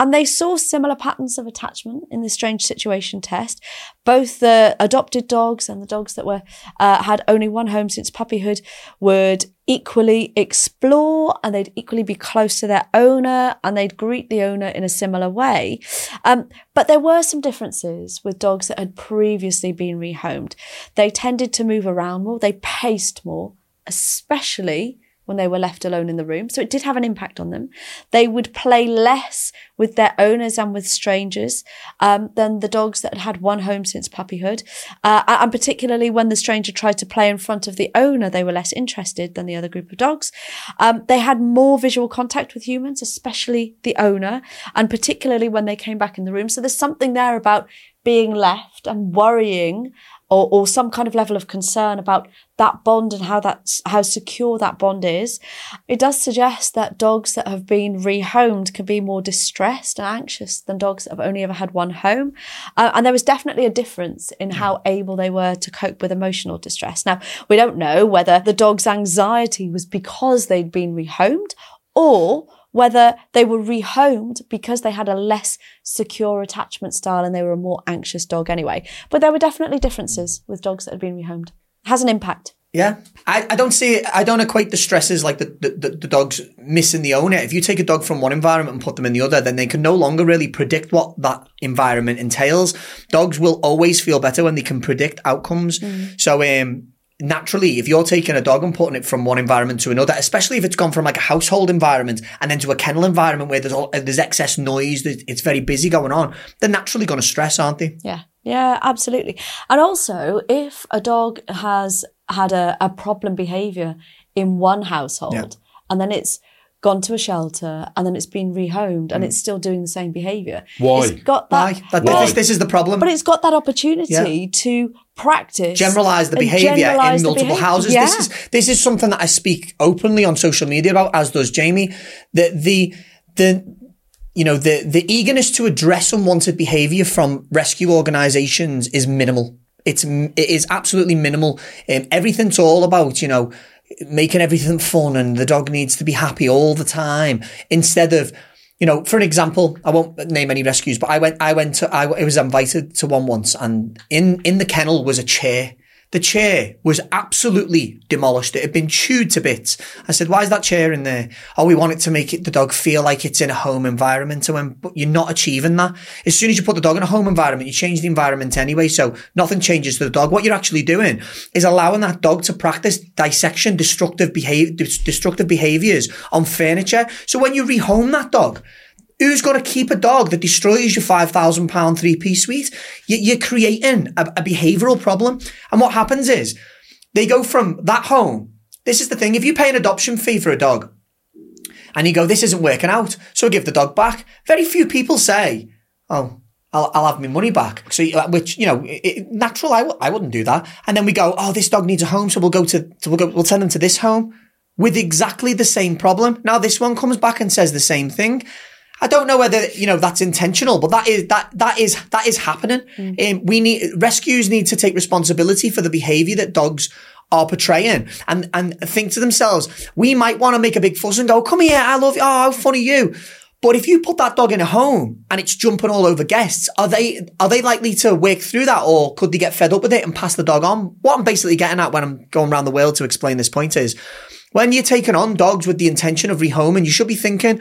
A: And they saw similar patterns of attachment in the strange situation test. Both the adopted dogs and the dogs that were uh, had only one home since puppyhood would equally explore and they'd equally be close to their owner and they'd greet the owner in a similar way. Um, but there were some differences with dogs that had previously been rehomed. They tended to move around more, they paced more, especially when they were left alone in the room. So it did have an impact on them. They would play less with their owners and with strangers um, than the dogs that had had one home since puppyhood. Uh, and particularly when the stranger tried to play in front of the owner, they were less interested than the other group of dogs. Um, they had more visual contact with humans, especially the owner, and particularly when they came back in the room. So there's something there about being left and worrying or, or some kind of level of concern about that bond and how that's how secure that bond is. It does suggest that dogs that have been rehomed can be more distressed and anxious than dogs that have only ever had one home. Uh, and there was definitely a difference in how able they were to cope with emotional distress. Now, we don't know whether the dog's anxiety was because they'd been rehomed or whether they were rehomed because they had a less secure attachment style and they were a more anxious dog anyway. But there were definitely differences with dogs that had been rehomed. It has an impact.
C: Yeah, I, I don't see it. I don't equate the stresses like the, the, the, dogs missing the owner. If you take a dog from one environment and put them in the other, then they can no longer really predict what that environment entails. Dogs will always feel better when they can predict outcomes. Mm. So, um, naturally, if you're taking a dog and putting it from one environment to another, especially if it's gone from like a household environment and then to a kennel environment where there's all, uh, there's excess noise, it's very busy going on, they're naturally going to stress, aren't they?
A: Yeah. Yeah, absolutely. And also, if a dog has had a, a problem behavior in one household
C: Yeah.
A: and then it's gone to a shelter and then it's been rehomed and hmm. it's still doing the same behavior.
B: Why?
A: It's got that,
C: Why? That,
A: well,
C: this, this is the problem.
A: but it's got that opportunity to practice
C: generalize the behavior in
A: generalise the
C: multiple
A: behaviour.
C: houses.
A: Yeah.
C: This is this is something that I speak openly on social media about, as does Jamie. The the the you know the the eagerness to address unwanted behavior from rescue organisations is minimal. It's it is absolutely minimal. Um, everything's all about you know making everything fun and the dog needs to be happy all the time instead of you know, for an example, I won't name any rescues, but I went, I went to, I, I was invited to one once and in, in the kennel was a chair. The chair was absolutely demolished. It had been chewed to bits. I said, why is that chair in there? Oh, we want it to make it, the dog feel like it's in a home environment. And when, but you're not achieving that. As soon as you put the dog in a home environment, you change the environment anyway. So nothing changes to the dog. What you're actually doing is allowing that dog to practice dissection, destructive behavior, destructive behaviors on furniture. So when you rehome that dog, Who's going to keep a dog that destroys your five thousand pound three piece suite? You- You're creating a, a behavioural problem, and what happens is they go from that home. This is the thing: if you pay an adoption fee for a dog, and you go, "This isn't working out," so give the dog back. Very few people say, "Oh, I'll, I'll have my money back." So, which you know, it, it- natural. I w- I wouldn't do that. And then we go, "Oh, this dog needs a home, so we'll go to, so we'll go, we'll send them to this home." With exactly the same problem. Now this one comes back and says the same thing. I don't know whether you know that's intentional, but that is that that is that is happening. Um, we need rescues need to take responsibility for the behaviour that dogs are portraying, and and think to themselves, we might want to make a big fuss and go, "Come here, I love you. Oh, how funny you." But if you put that dog in a home and it's jumping all over guests, are they are they likely to work through that, or could they get fed up with it and pass the dog on? What I'm basically getting at when I'm going around the world to explain this point is, when you're taking on dogs with the intention of rehoming, you should be thinking,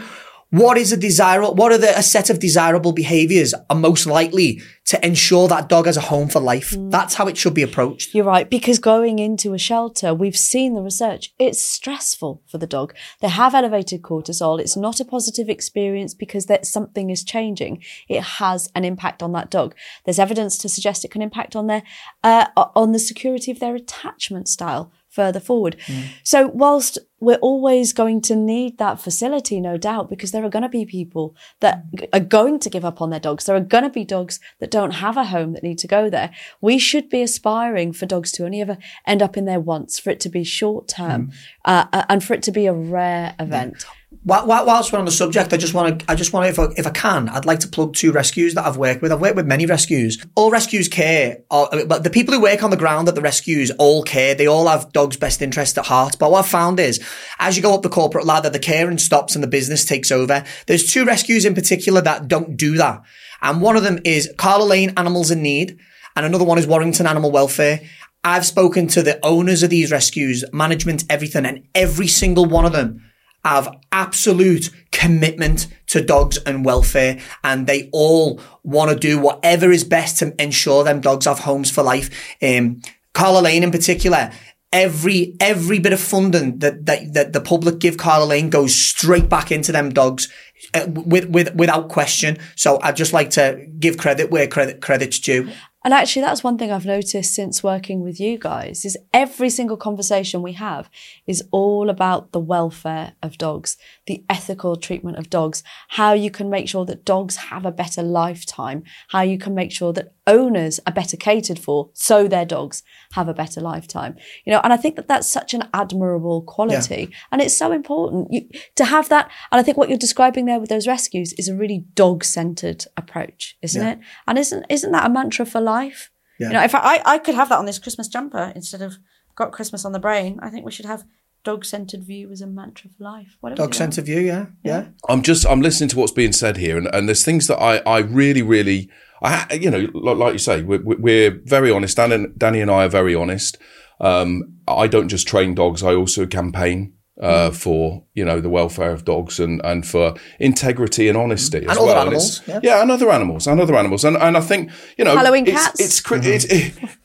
C: what is a desirable, what are the, a set of desirable behaviors are most likely to ensure that dog has a home for life? That's how it should be approached.
A: You're right, because going into a shelter, we've seen the research, it's stressful for the dog. They have elevated cortisol. It's not a positive experience because that something is changing. It has an impact on that dog. There's evidence to suggest it can impact on their, uh, on the security of their attachment style further forward. So whilst we're always going to need that facility, no doubt, because there are going to be people that are going to give up on their dogs. There are going to be dogs that don't have a home that need to go there. We should be aspiring for dogs to only ever end up in there once, for it to be short term, uh, uh, and for it to be a rare event.
C: Wh- wh- Whilst we're on the subject, I just want to, I just want to, if I, if I can, I'd like to plug two rescues that I've worked with. I've worked with many rescues. All rescues care, uh, or, but the people who work on the ground at the rescues all care. They all have dogs' best interest at heart. But what I've found is, as you go up the corporate ladder, the caring stops and the business takes over. There's two rescues in particular that don't do that. And one of them is Carla Lane Animals in Need, and another one is Warrington Animal Welfare. I've spoken to the owners of these rescues, management, everything, and every single one of them have absolute commitment to dogs and welfare and they all want to do whatever is best to ensure them dogs have homes for life. Um, Carla Lane in particular, every, every bit of funding that, that, that the public give Carla Lane goes straight back into them dogs uh, with, with, without question. So I'd just like to give credit where credit, credit's due.
A: And actually, that's one thing I've noticed since working with you guys is every single conversation we have is all about the welfare of dogs, the ethical treatment of dogs, how you can make sure that dogs have a better lifetime, how you can make sure that owners are better catered for so their dogs have a better lifetime. You know, and I think that that's such an admirable quality and it's so important you, to have that. And I think what you're describing there with those rescues is a really dog centered approach, isn't
C: Yeah.
A: it? And isn't, isn't that a mantra for life?
C: Yeah.
A: You know, if I, I could have that on this Christmas jumper instead of got Christmas on the brain, I think we should have dog centered view as a mantra for life. What do we
C: Dog
A: do?
C: view, yeah, yeah.
B: I'm just I'm listening to what's being said here, and, and there's things that I I really really I you know like, like you say we're, we're very honest. Dan and, Danny and I are very honest. Um, I don't just train dogs; I also campaign uh, for you know the welfare of dogs and and for integrity and honesty as
C: And other
B: well.
C: animals,
B: it's-
C: yeah.
B: and other animals, and other animals, and and I think you know
A: Halloween
B: it's,
A: cats.
B: It's Chri- it's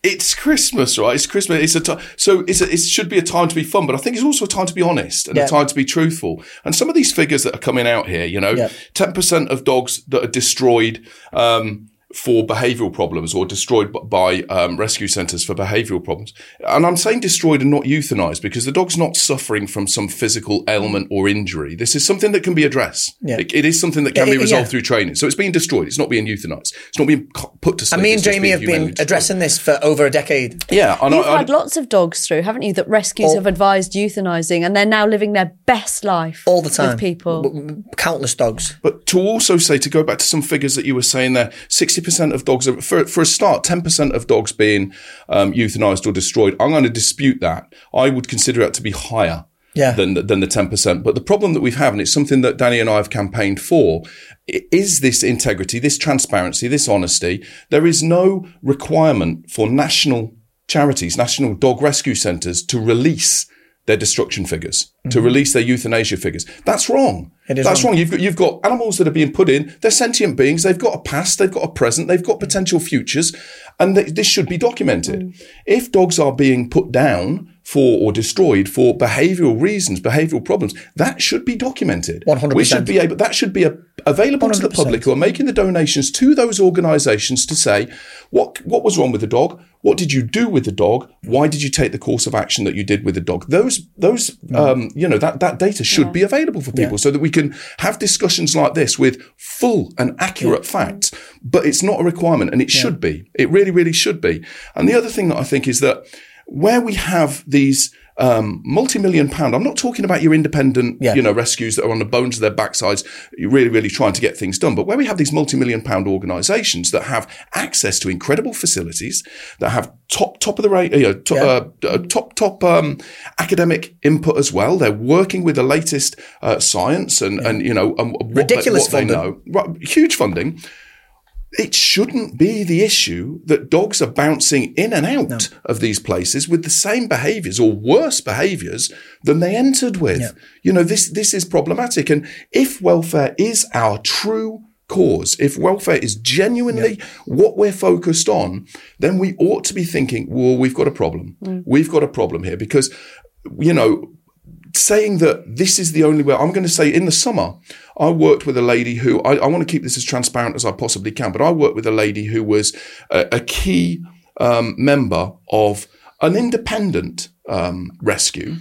B: it's Christmas, right? It's Christmas. It's a ti- so it's a, it should be a time to be fun, but I think it's also a time to be honest and
C: Yeah.
B: a time to be truthful. And some of these figures that are coming out here, you know,
C: Yeah.
B: ten percent of dogs that are destroyed. Um, for behavioural problems or destroyed by um, rescue centres for behavioural problems. And I'm saying destroyed and not euthanized because the dog's not suffering from some physical ailment or injury. This is something that can be addressed.
C: Yeah.
B: It, it is something that can
C: Yeah,
B: be resolved
C: yeah.
B: through training. So it's being destroyed. It's not being euthanized. It's not being put to sleep.
C: And me and
B: It's
C: Jamie have been
B: destroyed.
C: addressing this for over a decade.
B: Yeah, and
A: You've
B: I, I,
A: had lots of dogs through, haven't you, that rescues
C: All-
A: have advised euthanizing and they're now living their best life
C: All the time.
A: with people.
C: W- Countless dogs.
B: But to also say, to go back to some figures that you were saying there, 60% of dogs, are, for, for a start, 10% of dogs being um, euthanized or destroyed. I'm going to dispute that. I would consider that to be higher.
C: Yeah.
B: Than, the- than the 10%. But the problem that we've had, and it's something that Danny and I have campaigned for, is this integrity, this transparency, this honesty. There is no requirement for national charities, national dog rescue centres to release their destruction figures, to mm-hmm. release their euthanasia figures. That's wrong.
C: It is
B: That's
C: wrong.
B: wrong. You've got, you've got animals that are being put in. They're sentient beings. They've got a past. They've got a present. They've got potential futures. And th- this should be documented. Mm. If dogs are being put down for or destroyed for behavioral reasons, behavioral problems, that should be documented.
C: 100%.
B: We should be able, that should be a, available to the public who are making the donations to those organizations to say, what, what was wrong with the dog? What did you do with the dog? Why did you take the course of action that you did with the dog? Those, those, um, you know, that, that data should be available for people so that we can have discussions like this with full and accurate facts. But it's not a requirement and it should be. It really, really should be. And the other thing that I think is that where we have these, um, multi-million pound. I'm not talking about your independent,
C: Yeah.
B: you know, rescues that are on the bones of their backsides, you're really, really trying to get things done. But where we have these multi-million pound organisations that have access to incredible facilities, that have top top of the rate, you know, top,
C: Yeah.
B: uh, uh, top top um, academic input as well. They're working with the latest uh, science and and you know and what
C: Ridiculous
B: they, what
C: funding.
B: know. Right, huge funding. It shouldn't be the issue that dogs are bouncing in and out of these places with the same behaviors or worse behaviors than they entered with. You know, this, this is problematic. And if welfare is our true cause, if welfare is genuinely what we're focused on, then we ought to be thinking, well, we've got a problem. Mm. We've got a problem here because, you know, saying that this is the only way, I'm going to say in the summer, I worked with a lady who, I, I want to keep this as transparent as I possibly can, but I worked with a lady who was a, a key um, member of an independent um, rescue.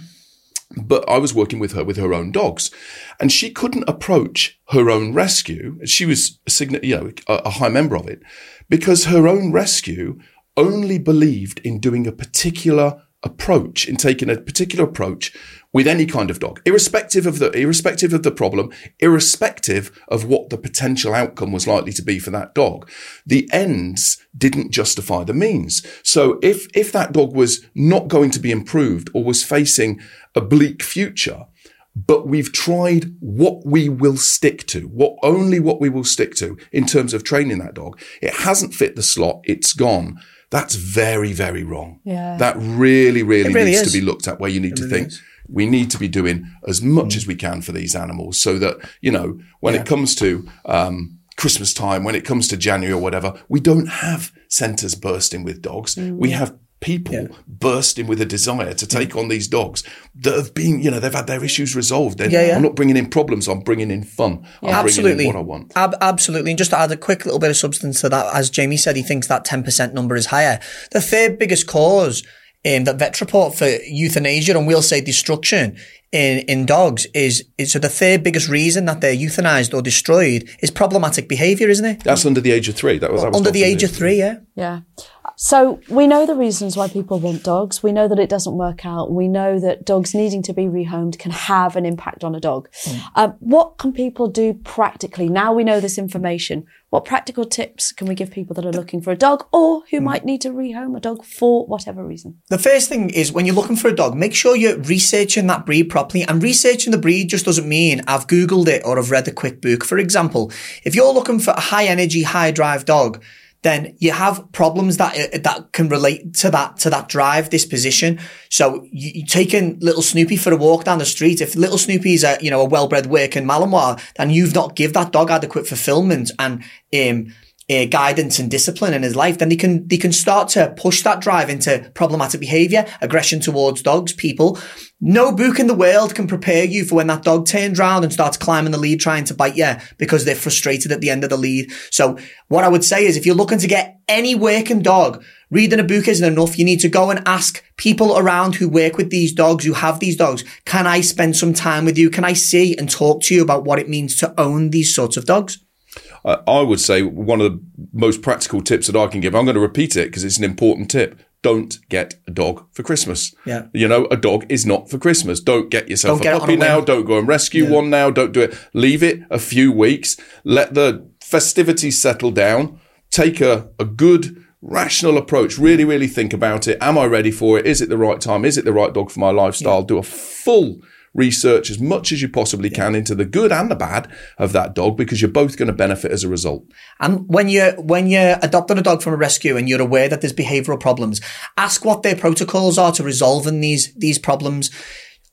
B: But I was working with her with her own dogs, and she couldn't approach her own rescue. She was you know, a, a high member of it because her own rescue only believed in doing a particular approach, in taking a particular approach with any kind of dog, irrespective of the irrespective of the problem, irrespective of what the potential outcome was likely to be for that dog. The ends didn't justify the means. So if if that dog was not going to be improved or was facing a bleak future, but we've tried what we will stick to, what only what we will stick to in terms of training that dog. It hasn't fit the slot. It's gone. That's very, very wrong.
A: Yeah.
B: That really, really,
C: really
B: needs
C: is.
B: to be looked at where you need to
C: really
B: think.
C: is.
B: We need to be doing as much as we can for these animals so that, you know, when it comes to, um, Christmas time, when it comes to January or whatever, we don't have centres bursting with dogs.
A: Mm.
B: We have people bursting with a desire to take on these dogs that have been, you know, they've had their issues resolved. They're,
C: Yeah, yeah.
B: I'm not bringing in problems. I'm bringing in fun. I'm
C: absolutely.
B: bringing in what I want.
C: Ab- absolutely. And just to add a quick little bit of substance to that, as Jamie said, he thinks that 10% number is higher. The third biggest cause um, that vet report for euthanasia and we'll say destruction in, in dogs is, is so the third biggest reason that they're euthanized or destroyed is problematic behavior, isn't it?
B: That's under the age of three. That was, that was
C: Under the age of three, yeah.
A: Yeah. So we know the reasons why people want dogs. We know that it doesn't work out. We know that dogs needing to be rehomed can have an impact on a dog. Um, what can people do practically? Now we know this information. What practical tips can we give people that are looking for a dog or who hmm. might need to rehome a dog for whatever reason?
C: The first thing is when you're looking for a dog, make sure you're researching that breed properly. And researching the breed just doesn't mean I've Googled it or I've read a quick book. For example, if you're looking for a high energy, high drive dog, then you have problems that uh, that can relate to that to that drive disposition. So you, you taking little Snoopy for a walk down the street. If little Snoopy's a you know a well bred working Malinois, then you've not give that dog adequate fulfillment and um uh, guidance and discipline in his life, then they can they can start to push that drive into problematic behaviour, aggression towards dogs, people. No book in the world can prepare you for when that dog turns round and starts climbing the lead trying to bite you because they're frustrated at the end of the lead. So what I would say is if you're looking to get any working dog, reading a book isn't enough. You need to go and ask people around who work with these dogs, who have these dogs, can I spend some time with you? Can I see and talk to you about what it means to own these sorts of dogs?
B: I would say one of the most practical tips that I can give, I'm going to repeat it because it's an important tip. Don't get a dog for Christmas.
C: Yeah.
B: You know, a dog is not for Christmas. Don't get yourself
C: Don't
B: a puppy now. Don't go and rescue one now. Don't do it. Leave it a few weeks. Let the festivities settle down. Take a, a good, rational approach. Really, really think about it. Am I ready for it? Is it the right time? Is it the right dog for my lifestyle? Do a full research as much as you possibly can into the good and the bad of that dog because you're both going to benefit as a result.
C: And when you're when you're adopting a dog from a rescue and you're aware that there's behavioural problems, ask what their protocols are to resolving these these problems.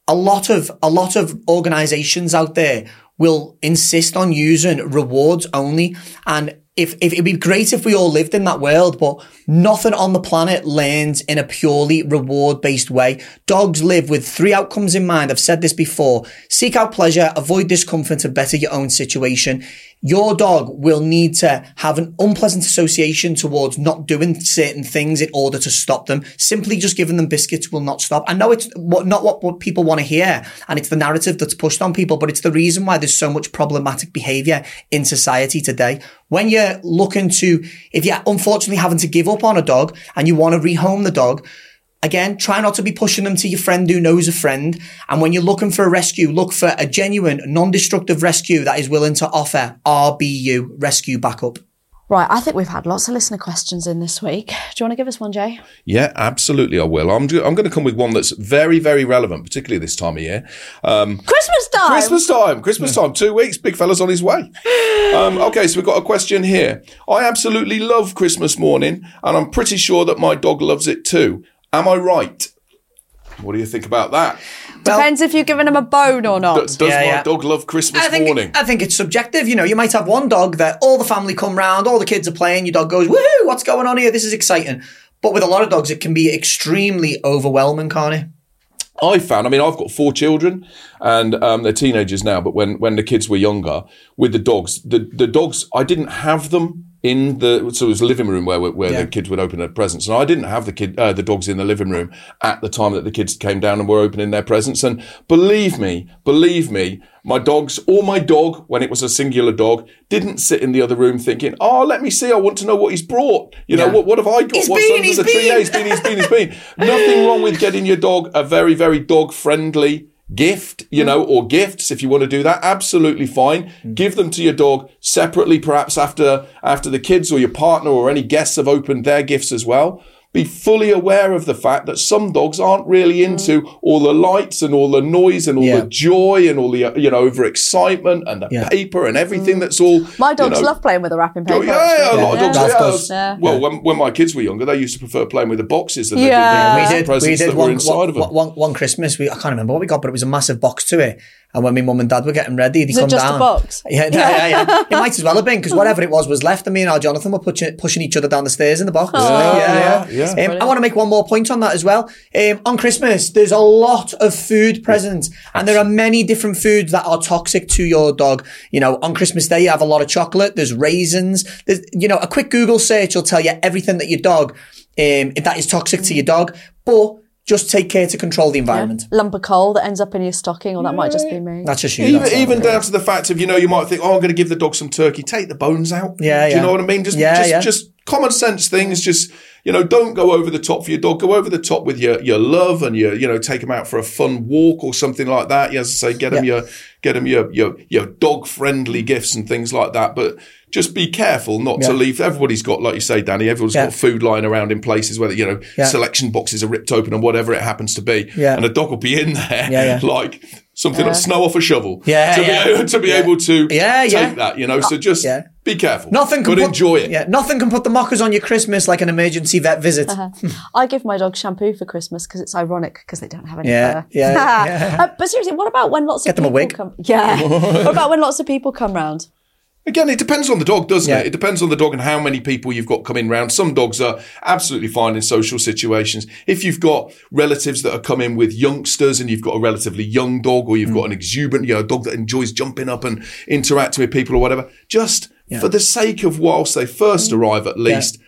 C: A lot of a lot of organisations out there will insist on using rewards only, and if, if it'd be great if we all lived in that world, but nothing on the planet learns in a purely reward based way. Dogs live with three outcomes in mind. I've said this before. Seek out pleasure, avoid discomfort and better your own situation. Your dog will need to have an unpleasant association towards not doing certain things in order to stop them. Simply just giving them biscuits will not stop. I know it's not what, what people want to hear and it's the narrative that's pushed on people, but it's the reason why there's so much problematic behavior in society today. When you're looking to, if you're unfortunately having to give up on a dog and you want to rehome the dog, Again, try not to be pushing them to your friend who knows a friend. And when you're looking for a rescue, look for a genuine, non-destructive rescue that is willing to offer RBU, rescue backup.
A: Right, I think we've had lots of listener questions in this week. Do you want to give us one, Jay?
B: Yeah, absolutely, I will. I'm, I'm going to come with one that's very, very relevant, particularly this time of year. Um,
A: Christmas time!
B: Christmas time, Christmas time, two weeks, big fella's on his way. Um, okay, so we've got a question here. I absolutely love Christmas morning, and I'm pretty sure that my dog loves it too. Am I right? What do you think about that?
A: Depends if you're giving him a bone or not.
B: Does, does
C: Yeah,
B: my
C: yeah.
B: dog love Christmas
C: I think,
B: morning?
C: I think it's subjective. You know, you might have one dog that all the family come round, all the kids are playing, your dog goes, woohoo, what's going on here? This is exciting. But with a lot of dogs, it can be extremely overwhelming, can't it?
B: I found, I mean, I've got four children and um, they're teenagers now, but when, when the kids were younger, with the dogs, the, the dogs, I didn't have them in the, so it was living room where, where
C: Yeah.
B: the kids would open their presents. And I didn't have the kid, uh, the dogs in the living room at the time that the kids came down and were opening their presents. And believe me, believe me, my dogs or my dog, when it was a singular dog, didn't sit in the other room thinking, oh, let me see. I want to know what he's brought. You know, what, what have I got?
C: He's
B: What's
C: been,
B: under
C: he's
B: the tree?
C: been.
B: Yeah, he's been, he's been, he's been. Nothing wrong with getting your dog a very, very dog friendly gift, you know, or gifts if you want to do that. Absolutely fine. Mm. Give them to your dog separately, perhaps after, after the kids or your partner or any guests have opened their gifts as well. Be fully aware of the fact that some dogs aren't really into all the lights and all the noise and all
C: Yeah.
B: the joy and all the, uh, you know, overexcitement and the
C: Yeah.
B: paper and everything that's all.
A: My
B: you
A: dogs
B: know,
A: love playing with the wrapping paper.
B: Oh, yeah, yeah, a lot of
C: Yeah.
B: dogs.
C: That's
B: yeah.
C: 'cause-
A: Yeah.
B: Well, when, when my kids were younger, they used to prefer playing with the boxes than
A: Yeah.
B: they did
A: We
B: the
C: we did.
B: presents
C: We did
B: that were
C: one,
B: inside
C: one,
B: of them.
C: one, one Christmas. We I can't remember what we got, but it was a massive box to it. And when my mum and dad were getting ready, they
A: Was it
C: come
A: just a
C: down.
A: box?
C: Yeah, yeah, yeah, yeah. It might as well have been because whatever it was was left. And me and our Jonathan were pushing, pushing each other down the stairs in the box.
B: yeah, yeah.
C: Um, I want to make one more point on that as well. Um, on Christmas, there's a lot of food present, and there are many different foods that are toxic to your dog. You know, on Christmas Day, you have a lot of chocolate. There's raisins. There's, you know, a quick Google search will tell you everything that your dog, um, if that is toxic to your dog. But just take care to control the environment.
A: Lump of coal that ends up in your stocking, or that might just be me.
C: That's just you.
B: Even,
C: that's
B: even down to the fact of you know you might think oh I'm going to give the dog some turkey take the bones out
C: Yeah,
B: do you know what I mean just
C: Yeah,
B: just,
C: yeah.
B: just common sense things just you know don't go over the top for your dog go over the top with your your love and your you know take them out for a fun walk or something like that yeah, as I say get them
C: Yeah.
B: your get them your your your dog friendly gifts and things like that but just be careful not to leave everybody's got like you say Danny everyone's
C: Yeah.
B: got food lying around in places where you know
C: Yeah.
B: selection boxes are ripped open and whatever it happens to be
C: Yeah.
B: and a dog will be in there
C: Yeah, yeah.
B: like something like snow off a shovel
C: Yeah,
B: to
C: yeah.
B: be able to be
C: Yeah.
B: able to
C: Yeah,
B: take
C: yeah.
B: that, you know. So just
C: Yeah.
B: be careful.
C: Nothing can
B: but
C: put,
B: enjoy it.
C: Yeah, nothing can put the mockers on your Christmas like an emergency vet visit.
A: I give my dog shampoo for Christmas because it's ironic because they don't have any
C: Yeah,
A: fur.
C: yeah, yeah.
A: Uh, but seriously, what about when lots
C: Get
A: of
C: them a
A: people
C: wig.
A: come? Yeah. what about when lots of people come round?
B: Again, it depends on the dog, doesn't
C: Yeah.
B: it? It depends on the dog and how many people you've got coming round. Some dogs are absolutely fine in social situations. If you've got relatives that are coming with youngsters and you've got a relatively young dog or you've mm. got an exuberant, you know, dog that enjoys jumping up and interacting with people or whatever, just for the sake of whilst they first mm. arrive at least,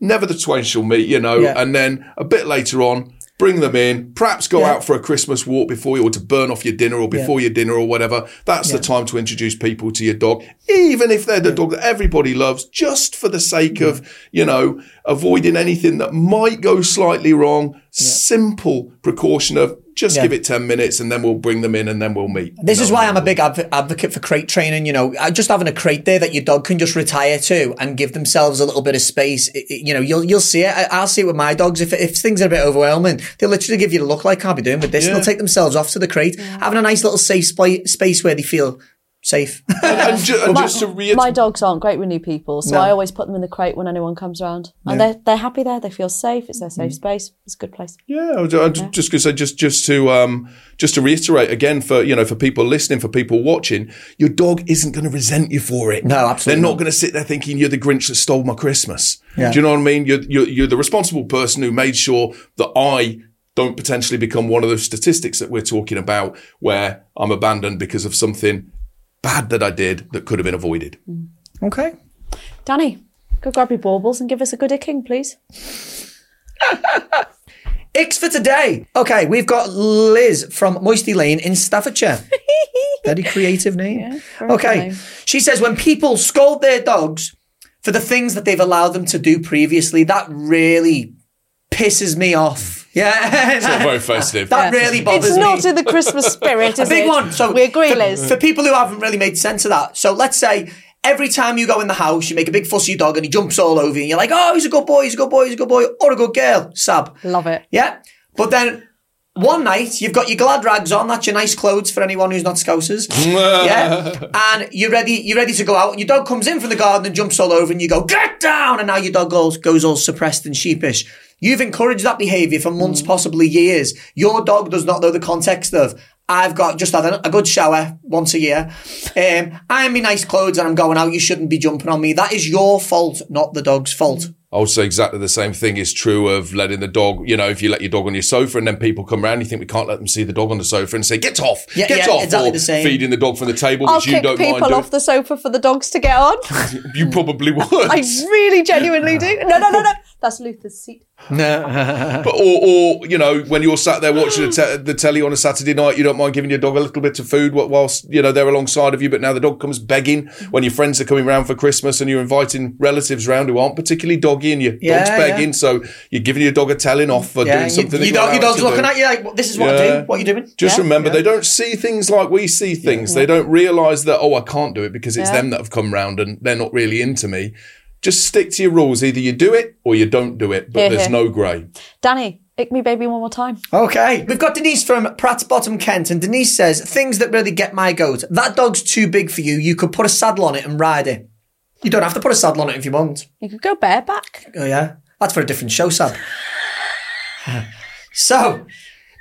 B: never the twain shall meet, you know,
C: Yeah.
B: and then a bit later on, bring them in, perhaps go
C: Yeah.
B: out for a Christmas walk before you, or to burn off your dinner or before your dinner or whatever. That's the time to introduce people to your dog, even if they're the dog that everybody loves, just for the sake of, you know, avoiding anything that might go slightly wrong. Simple precaution of just
C: Yeah.
B: give it 10 minutes and then we'll bring them in and then we'll meet.
C: This is why I'm a big adv- advocate for crate training. You know, Uh, just having a crate there that your dog can just retire to and give themselves a little bit of space. It- it- you know, you'll you'll see it. I, I'll see it with my dogs. If if things are a bit overwhelming, they'll literally give you the look like can't be doing with this. And they'll take themselves off to the crate, having a nice little safe spa- space where they feel safe.
B: And, ju- and
A: My,
B: just to reiterate,
A: my dogs aren't great with new people, so
C: No.
A: I always put them in the crate when anyone comes around, and they're they're happy there. They feel safe. It's their safe
C: Mm.
A: space. It's a good place.
B: Yeah, I was- I'm ju- just going to say, just just to um, just to reiterate again for you know for people listening, for people watching, your dog isn't going to resent you for it.
C: No, absolutely
B: They're not
C: not.
B: going to sit there thinking you're the Grinch that stole my Christmas.
C: Yeah.
B: Do you know what I mean? You're, you're you're the responsible person who made sure that I don't potentially become one of those statistics that we're talking about, where I'm abandoned because of something bad that I did that could have been avoided. Mm.
C: okay.
A: Danny, go grab your baubles and give us a good icking, please.
C: Icks for today. Okay, we've got Liz from Moisty Lane in Staffordshire. Very creative name.
A: very
C: okay.
A: good name.
C: She says when people scold their dogs for the things that they've allowed them to do previously, that really pisses me off. Yeah.
B: It's not very festive.
C: that really bothers
A: It's
C: me.
A: not in the Christmas spirit,
C: a big
A: it?
C: one. So
A: we agree,
C: for,
A: Liz.
C: For people who haven't really made sense of that. So let's say every time you go in the house, you make a big fuss of your dog and he jumps all over you and you're like, oh, he's a good boy, he's a good boy, he's a good boy, or a good girl. Sab.
A: Love it.
C: Yeah. But then one night you've got your glad rags on, that's your nice clothes for anyone who's not scousers. yeah. And you're ready, you're ready to go out, and your dog comes in from the garden and jumps all over, and you go, get down! And now your dog goes, goes all suppressed and sheepish. You've encouraged that behaviour for months, possibly years. Your dog does not know the context of I've got just had a, a good shower once a year. Um, I'm in nice clothes and I'm going out. You shouldn't be jumping on me. That is your fault, not the dog's fault.
B: I would say exactly the same thing is true of letting the dog, you know, if you let your dog on your sofa and then people come around, you think we can't let them see the dog on the sofa and say, get off,
C: Yeah,
B: get
C: yeah,
B: off.
C: exactly
B: or
C: the same.
B: feeding the dog from the table,
A: I'll
B: which you don't mind
A: people off the sofa for the dogs to get on.
B: you probably would.
A: I really genuinely do. No, no, no, no. That's Luther's seat.
B: But, or, or, you know, when you're sat there watching the, te- the telly on a Saturday night, you don't mind giving your dog a little bit of food whilst, you know, they're alongside of you. But now the dog comes begging when your friends are coming round for Christmas and you're inviting relatives round who aren't particularly doggy and your
C: Yeah,
B: dog's begging.
C: yeah.
B: So you're giving your dog a telling off for
C: Yeah,
B: doing
C: you,
B: something
C: you
B: you're
C: dog, your dog's looking
B: do.
C: at you like, this is what I do. What are you doing?
B: Just remember, they don't see things like we see things. They don't realise that, oh, I can't do it because it's them that have come round and they're not really into me. Just stick to your rules. Either you do it or you don't do it, but
A: Hear,
B: there's
A: hear.
B: no grey.
A: Danny, ick me baby one more time.
C: Okay. We've got Denise from Pratt's Bottom, Kent, and Denise says, things that really get my goat. That dog's too big for you. You could put a saddle on it and ride it. You don't have to put a saddle on it if you want.
A: You could go bareback.
C: Oh, yeah? That's for a different show, Sab. so,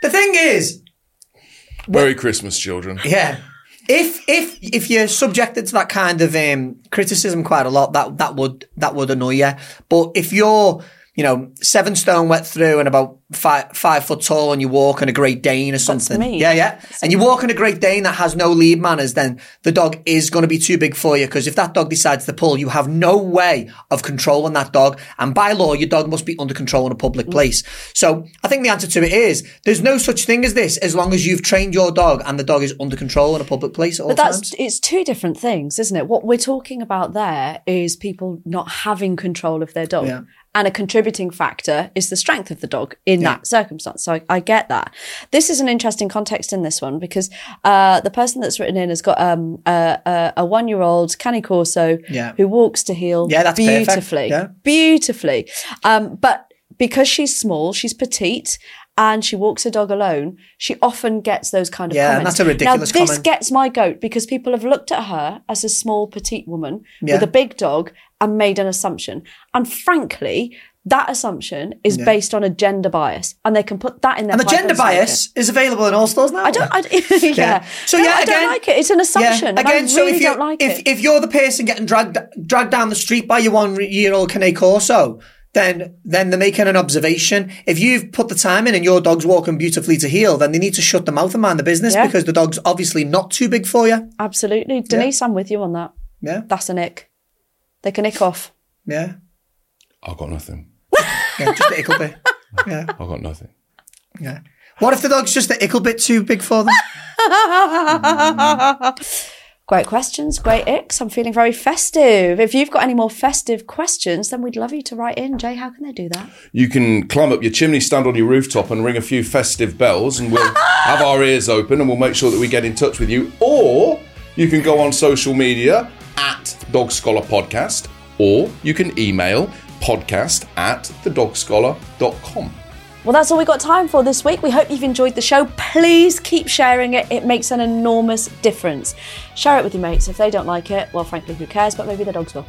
C: the thing is,
B: Merry Christmas, children.
C: yeah. If if if you're subjected to that kind of um, criticism quite a lot, that that would that would annoy you. But if you're you know seven stone wet through and about five five foot tall, and you walk on a Great Dane or something,
A: me.
C: yeah, yeah, and you walk on a Great Dane that has no lead manners, then the dog is going to be too big for you. Because if that dog decides to pull, you have no way of controlling that dog, and by law, your dog must be under control in a public mm. place. So I think the answer to it is there's no such thing as this as long as you've trained your dog and the dog is under control in a public place at all
A: But that's
C: times.
A: it's two different things, isn't it? What we're talking about there is people not having control of their dog.
C: Yeah.
A: And a contributing factor is the strength of the dog in that circumstance. So I, I get that. This is an interesting context in this one because uh, the person that's written in has got um, a, a, a one year old Cane Corso
C: Yeah.
A: who walks to heel
C: Yeah, that's
A: beautifully.
C: Yeah.
A: Beautifully. Um, but because she's small, she's petite, and she walks her dog alone, she often gets those kind of
C: Yeah,
A: comments.
C: that's a ridiculous
A: now, this
C: comment.
A: gets my goat because people have looked at her as a small petite woman
C: Yeah.
A: with a big dog and made an assumption. And frankly, that assumption is based on a gender bias, and they can put that in their
C: And the gender
A: and smoke it.
C: bias is available in all stores now.
A: I don't. I, yeah.
C: So
A: No,
C: yeah,
A: I
C: again,
A: don't like it. It's an assumption. and
C: again,
A: I
C: so
A: really
C: if you
A: don't like
C: if
A: it.
C: if you're the person getting dragged dragged down the street by your one year old Cane Corso, then then they're making an observation. If you've put the time in and your dog's walking beautifully to heel, then they need to shut the mouth and mind the business
A: Yeah.
C: because the dog's obviously not too big for you.
A: Absolutely, Denise, I'm with you on that.
C: Yeah,
A: That's a nick. They can nick off.
C: yeah,
B: I've got nothing.
C: yeah. Just a little bit. Yeah,
B: I've got nothing.
C: yeah. What if the dog's just a little bit too big for them?
A: Great questions, great icks. I'm feeling very festive. If you've got any more festive questions, then we'd love you to write in. Jay, how can they do that?
B: You can climb up your chimney, stand on your rooftop, and ring a few festive bells, and we'll have our ears open and we'll make sure that we get in touch with you. Or you can go on social media at Dog Scholar Podcast, or you can email podcast at thedogscholar.com.
A: Well, that's all we've got time for this week. We hope you've enjoyed the show. Please keep sharing it. It makes an enormous difference. Share it with your mates. If they don't like it, well, frankly, who cares? But maybe the dogs will.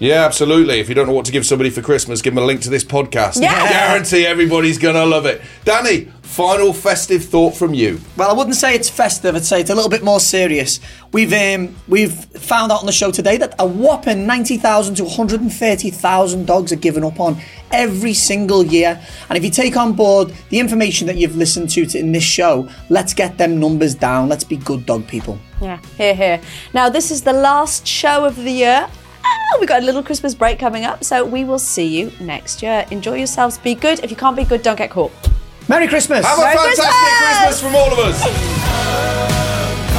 B: Yeah, absolutely. If you don't know what to give somebody for Christmas, give them a link to this podcast.
A: Yeah.
B: Guarantee everybody's going to love it. Danny, final festive thought from you.
C: Well, I wouldn't say it's festive. I'd say it's a little bit more serious. We've um, we've found out on the show today that a whopping ninety thousand to one hundred and thirty thousand dogs are given up on every single year. And if you take on board the information that you've listened to to- in this show, let's get them numbers down. Let's be good dog people.
A: Yeah, here, here. Now, this is the last show of the year. We've got a little Christmas break coming up, so we will see you next year. Enjoy yourselves. Be good. If you can't be good, don't get caught.
C: Merry Christmas.
B: Have a
A: Merry
B: fantastic
A: Christmas!
B: Christmas from all of us.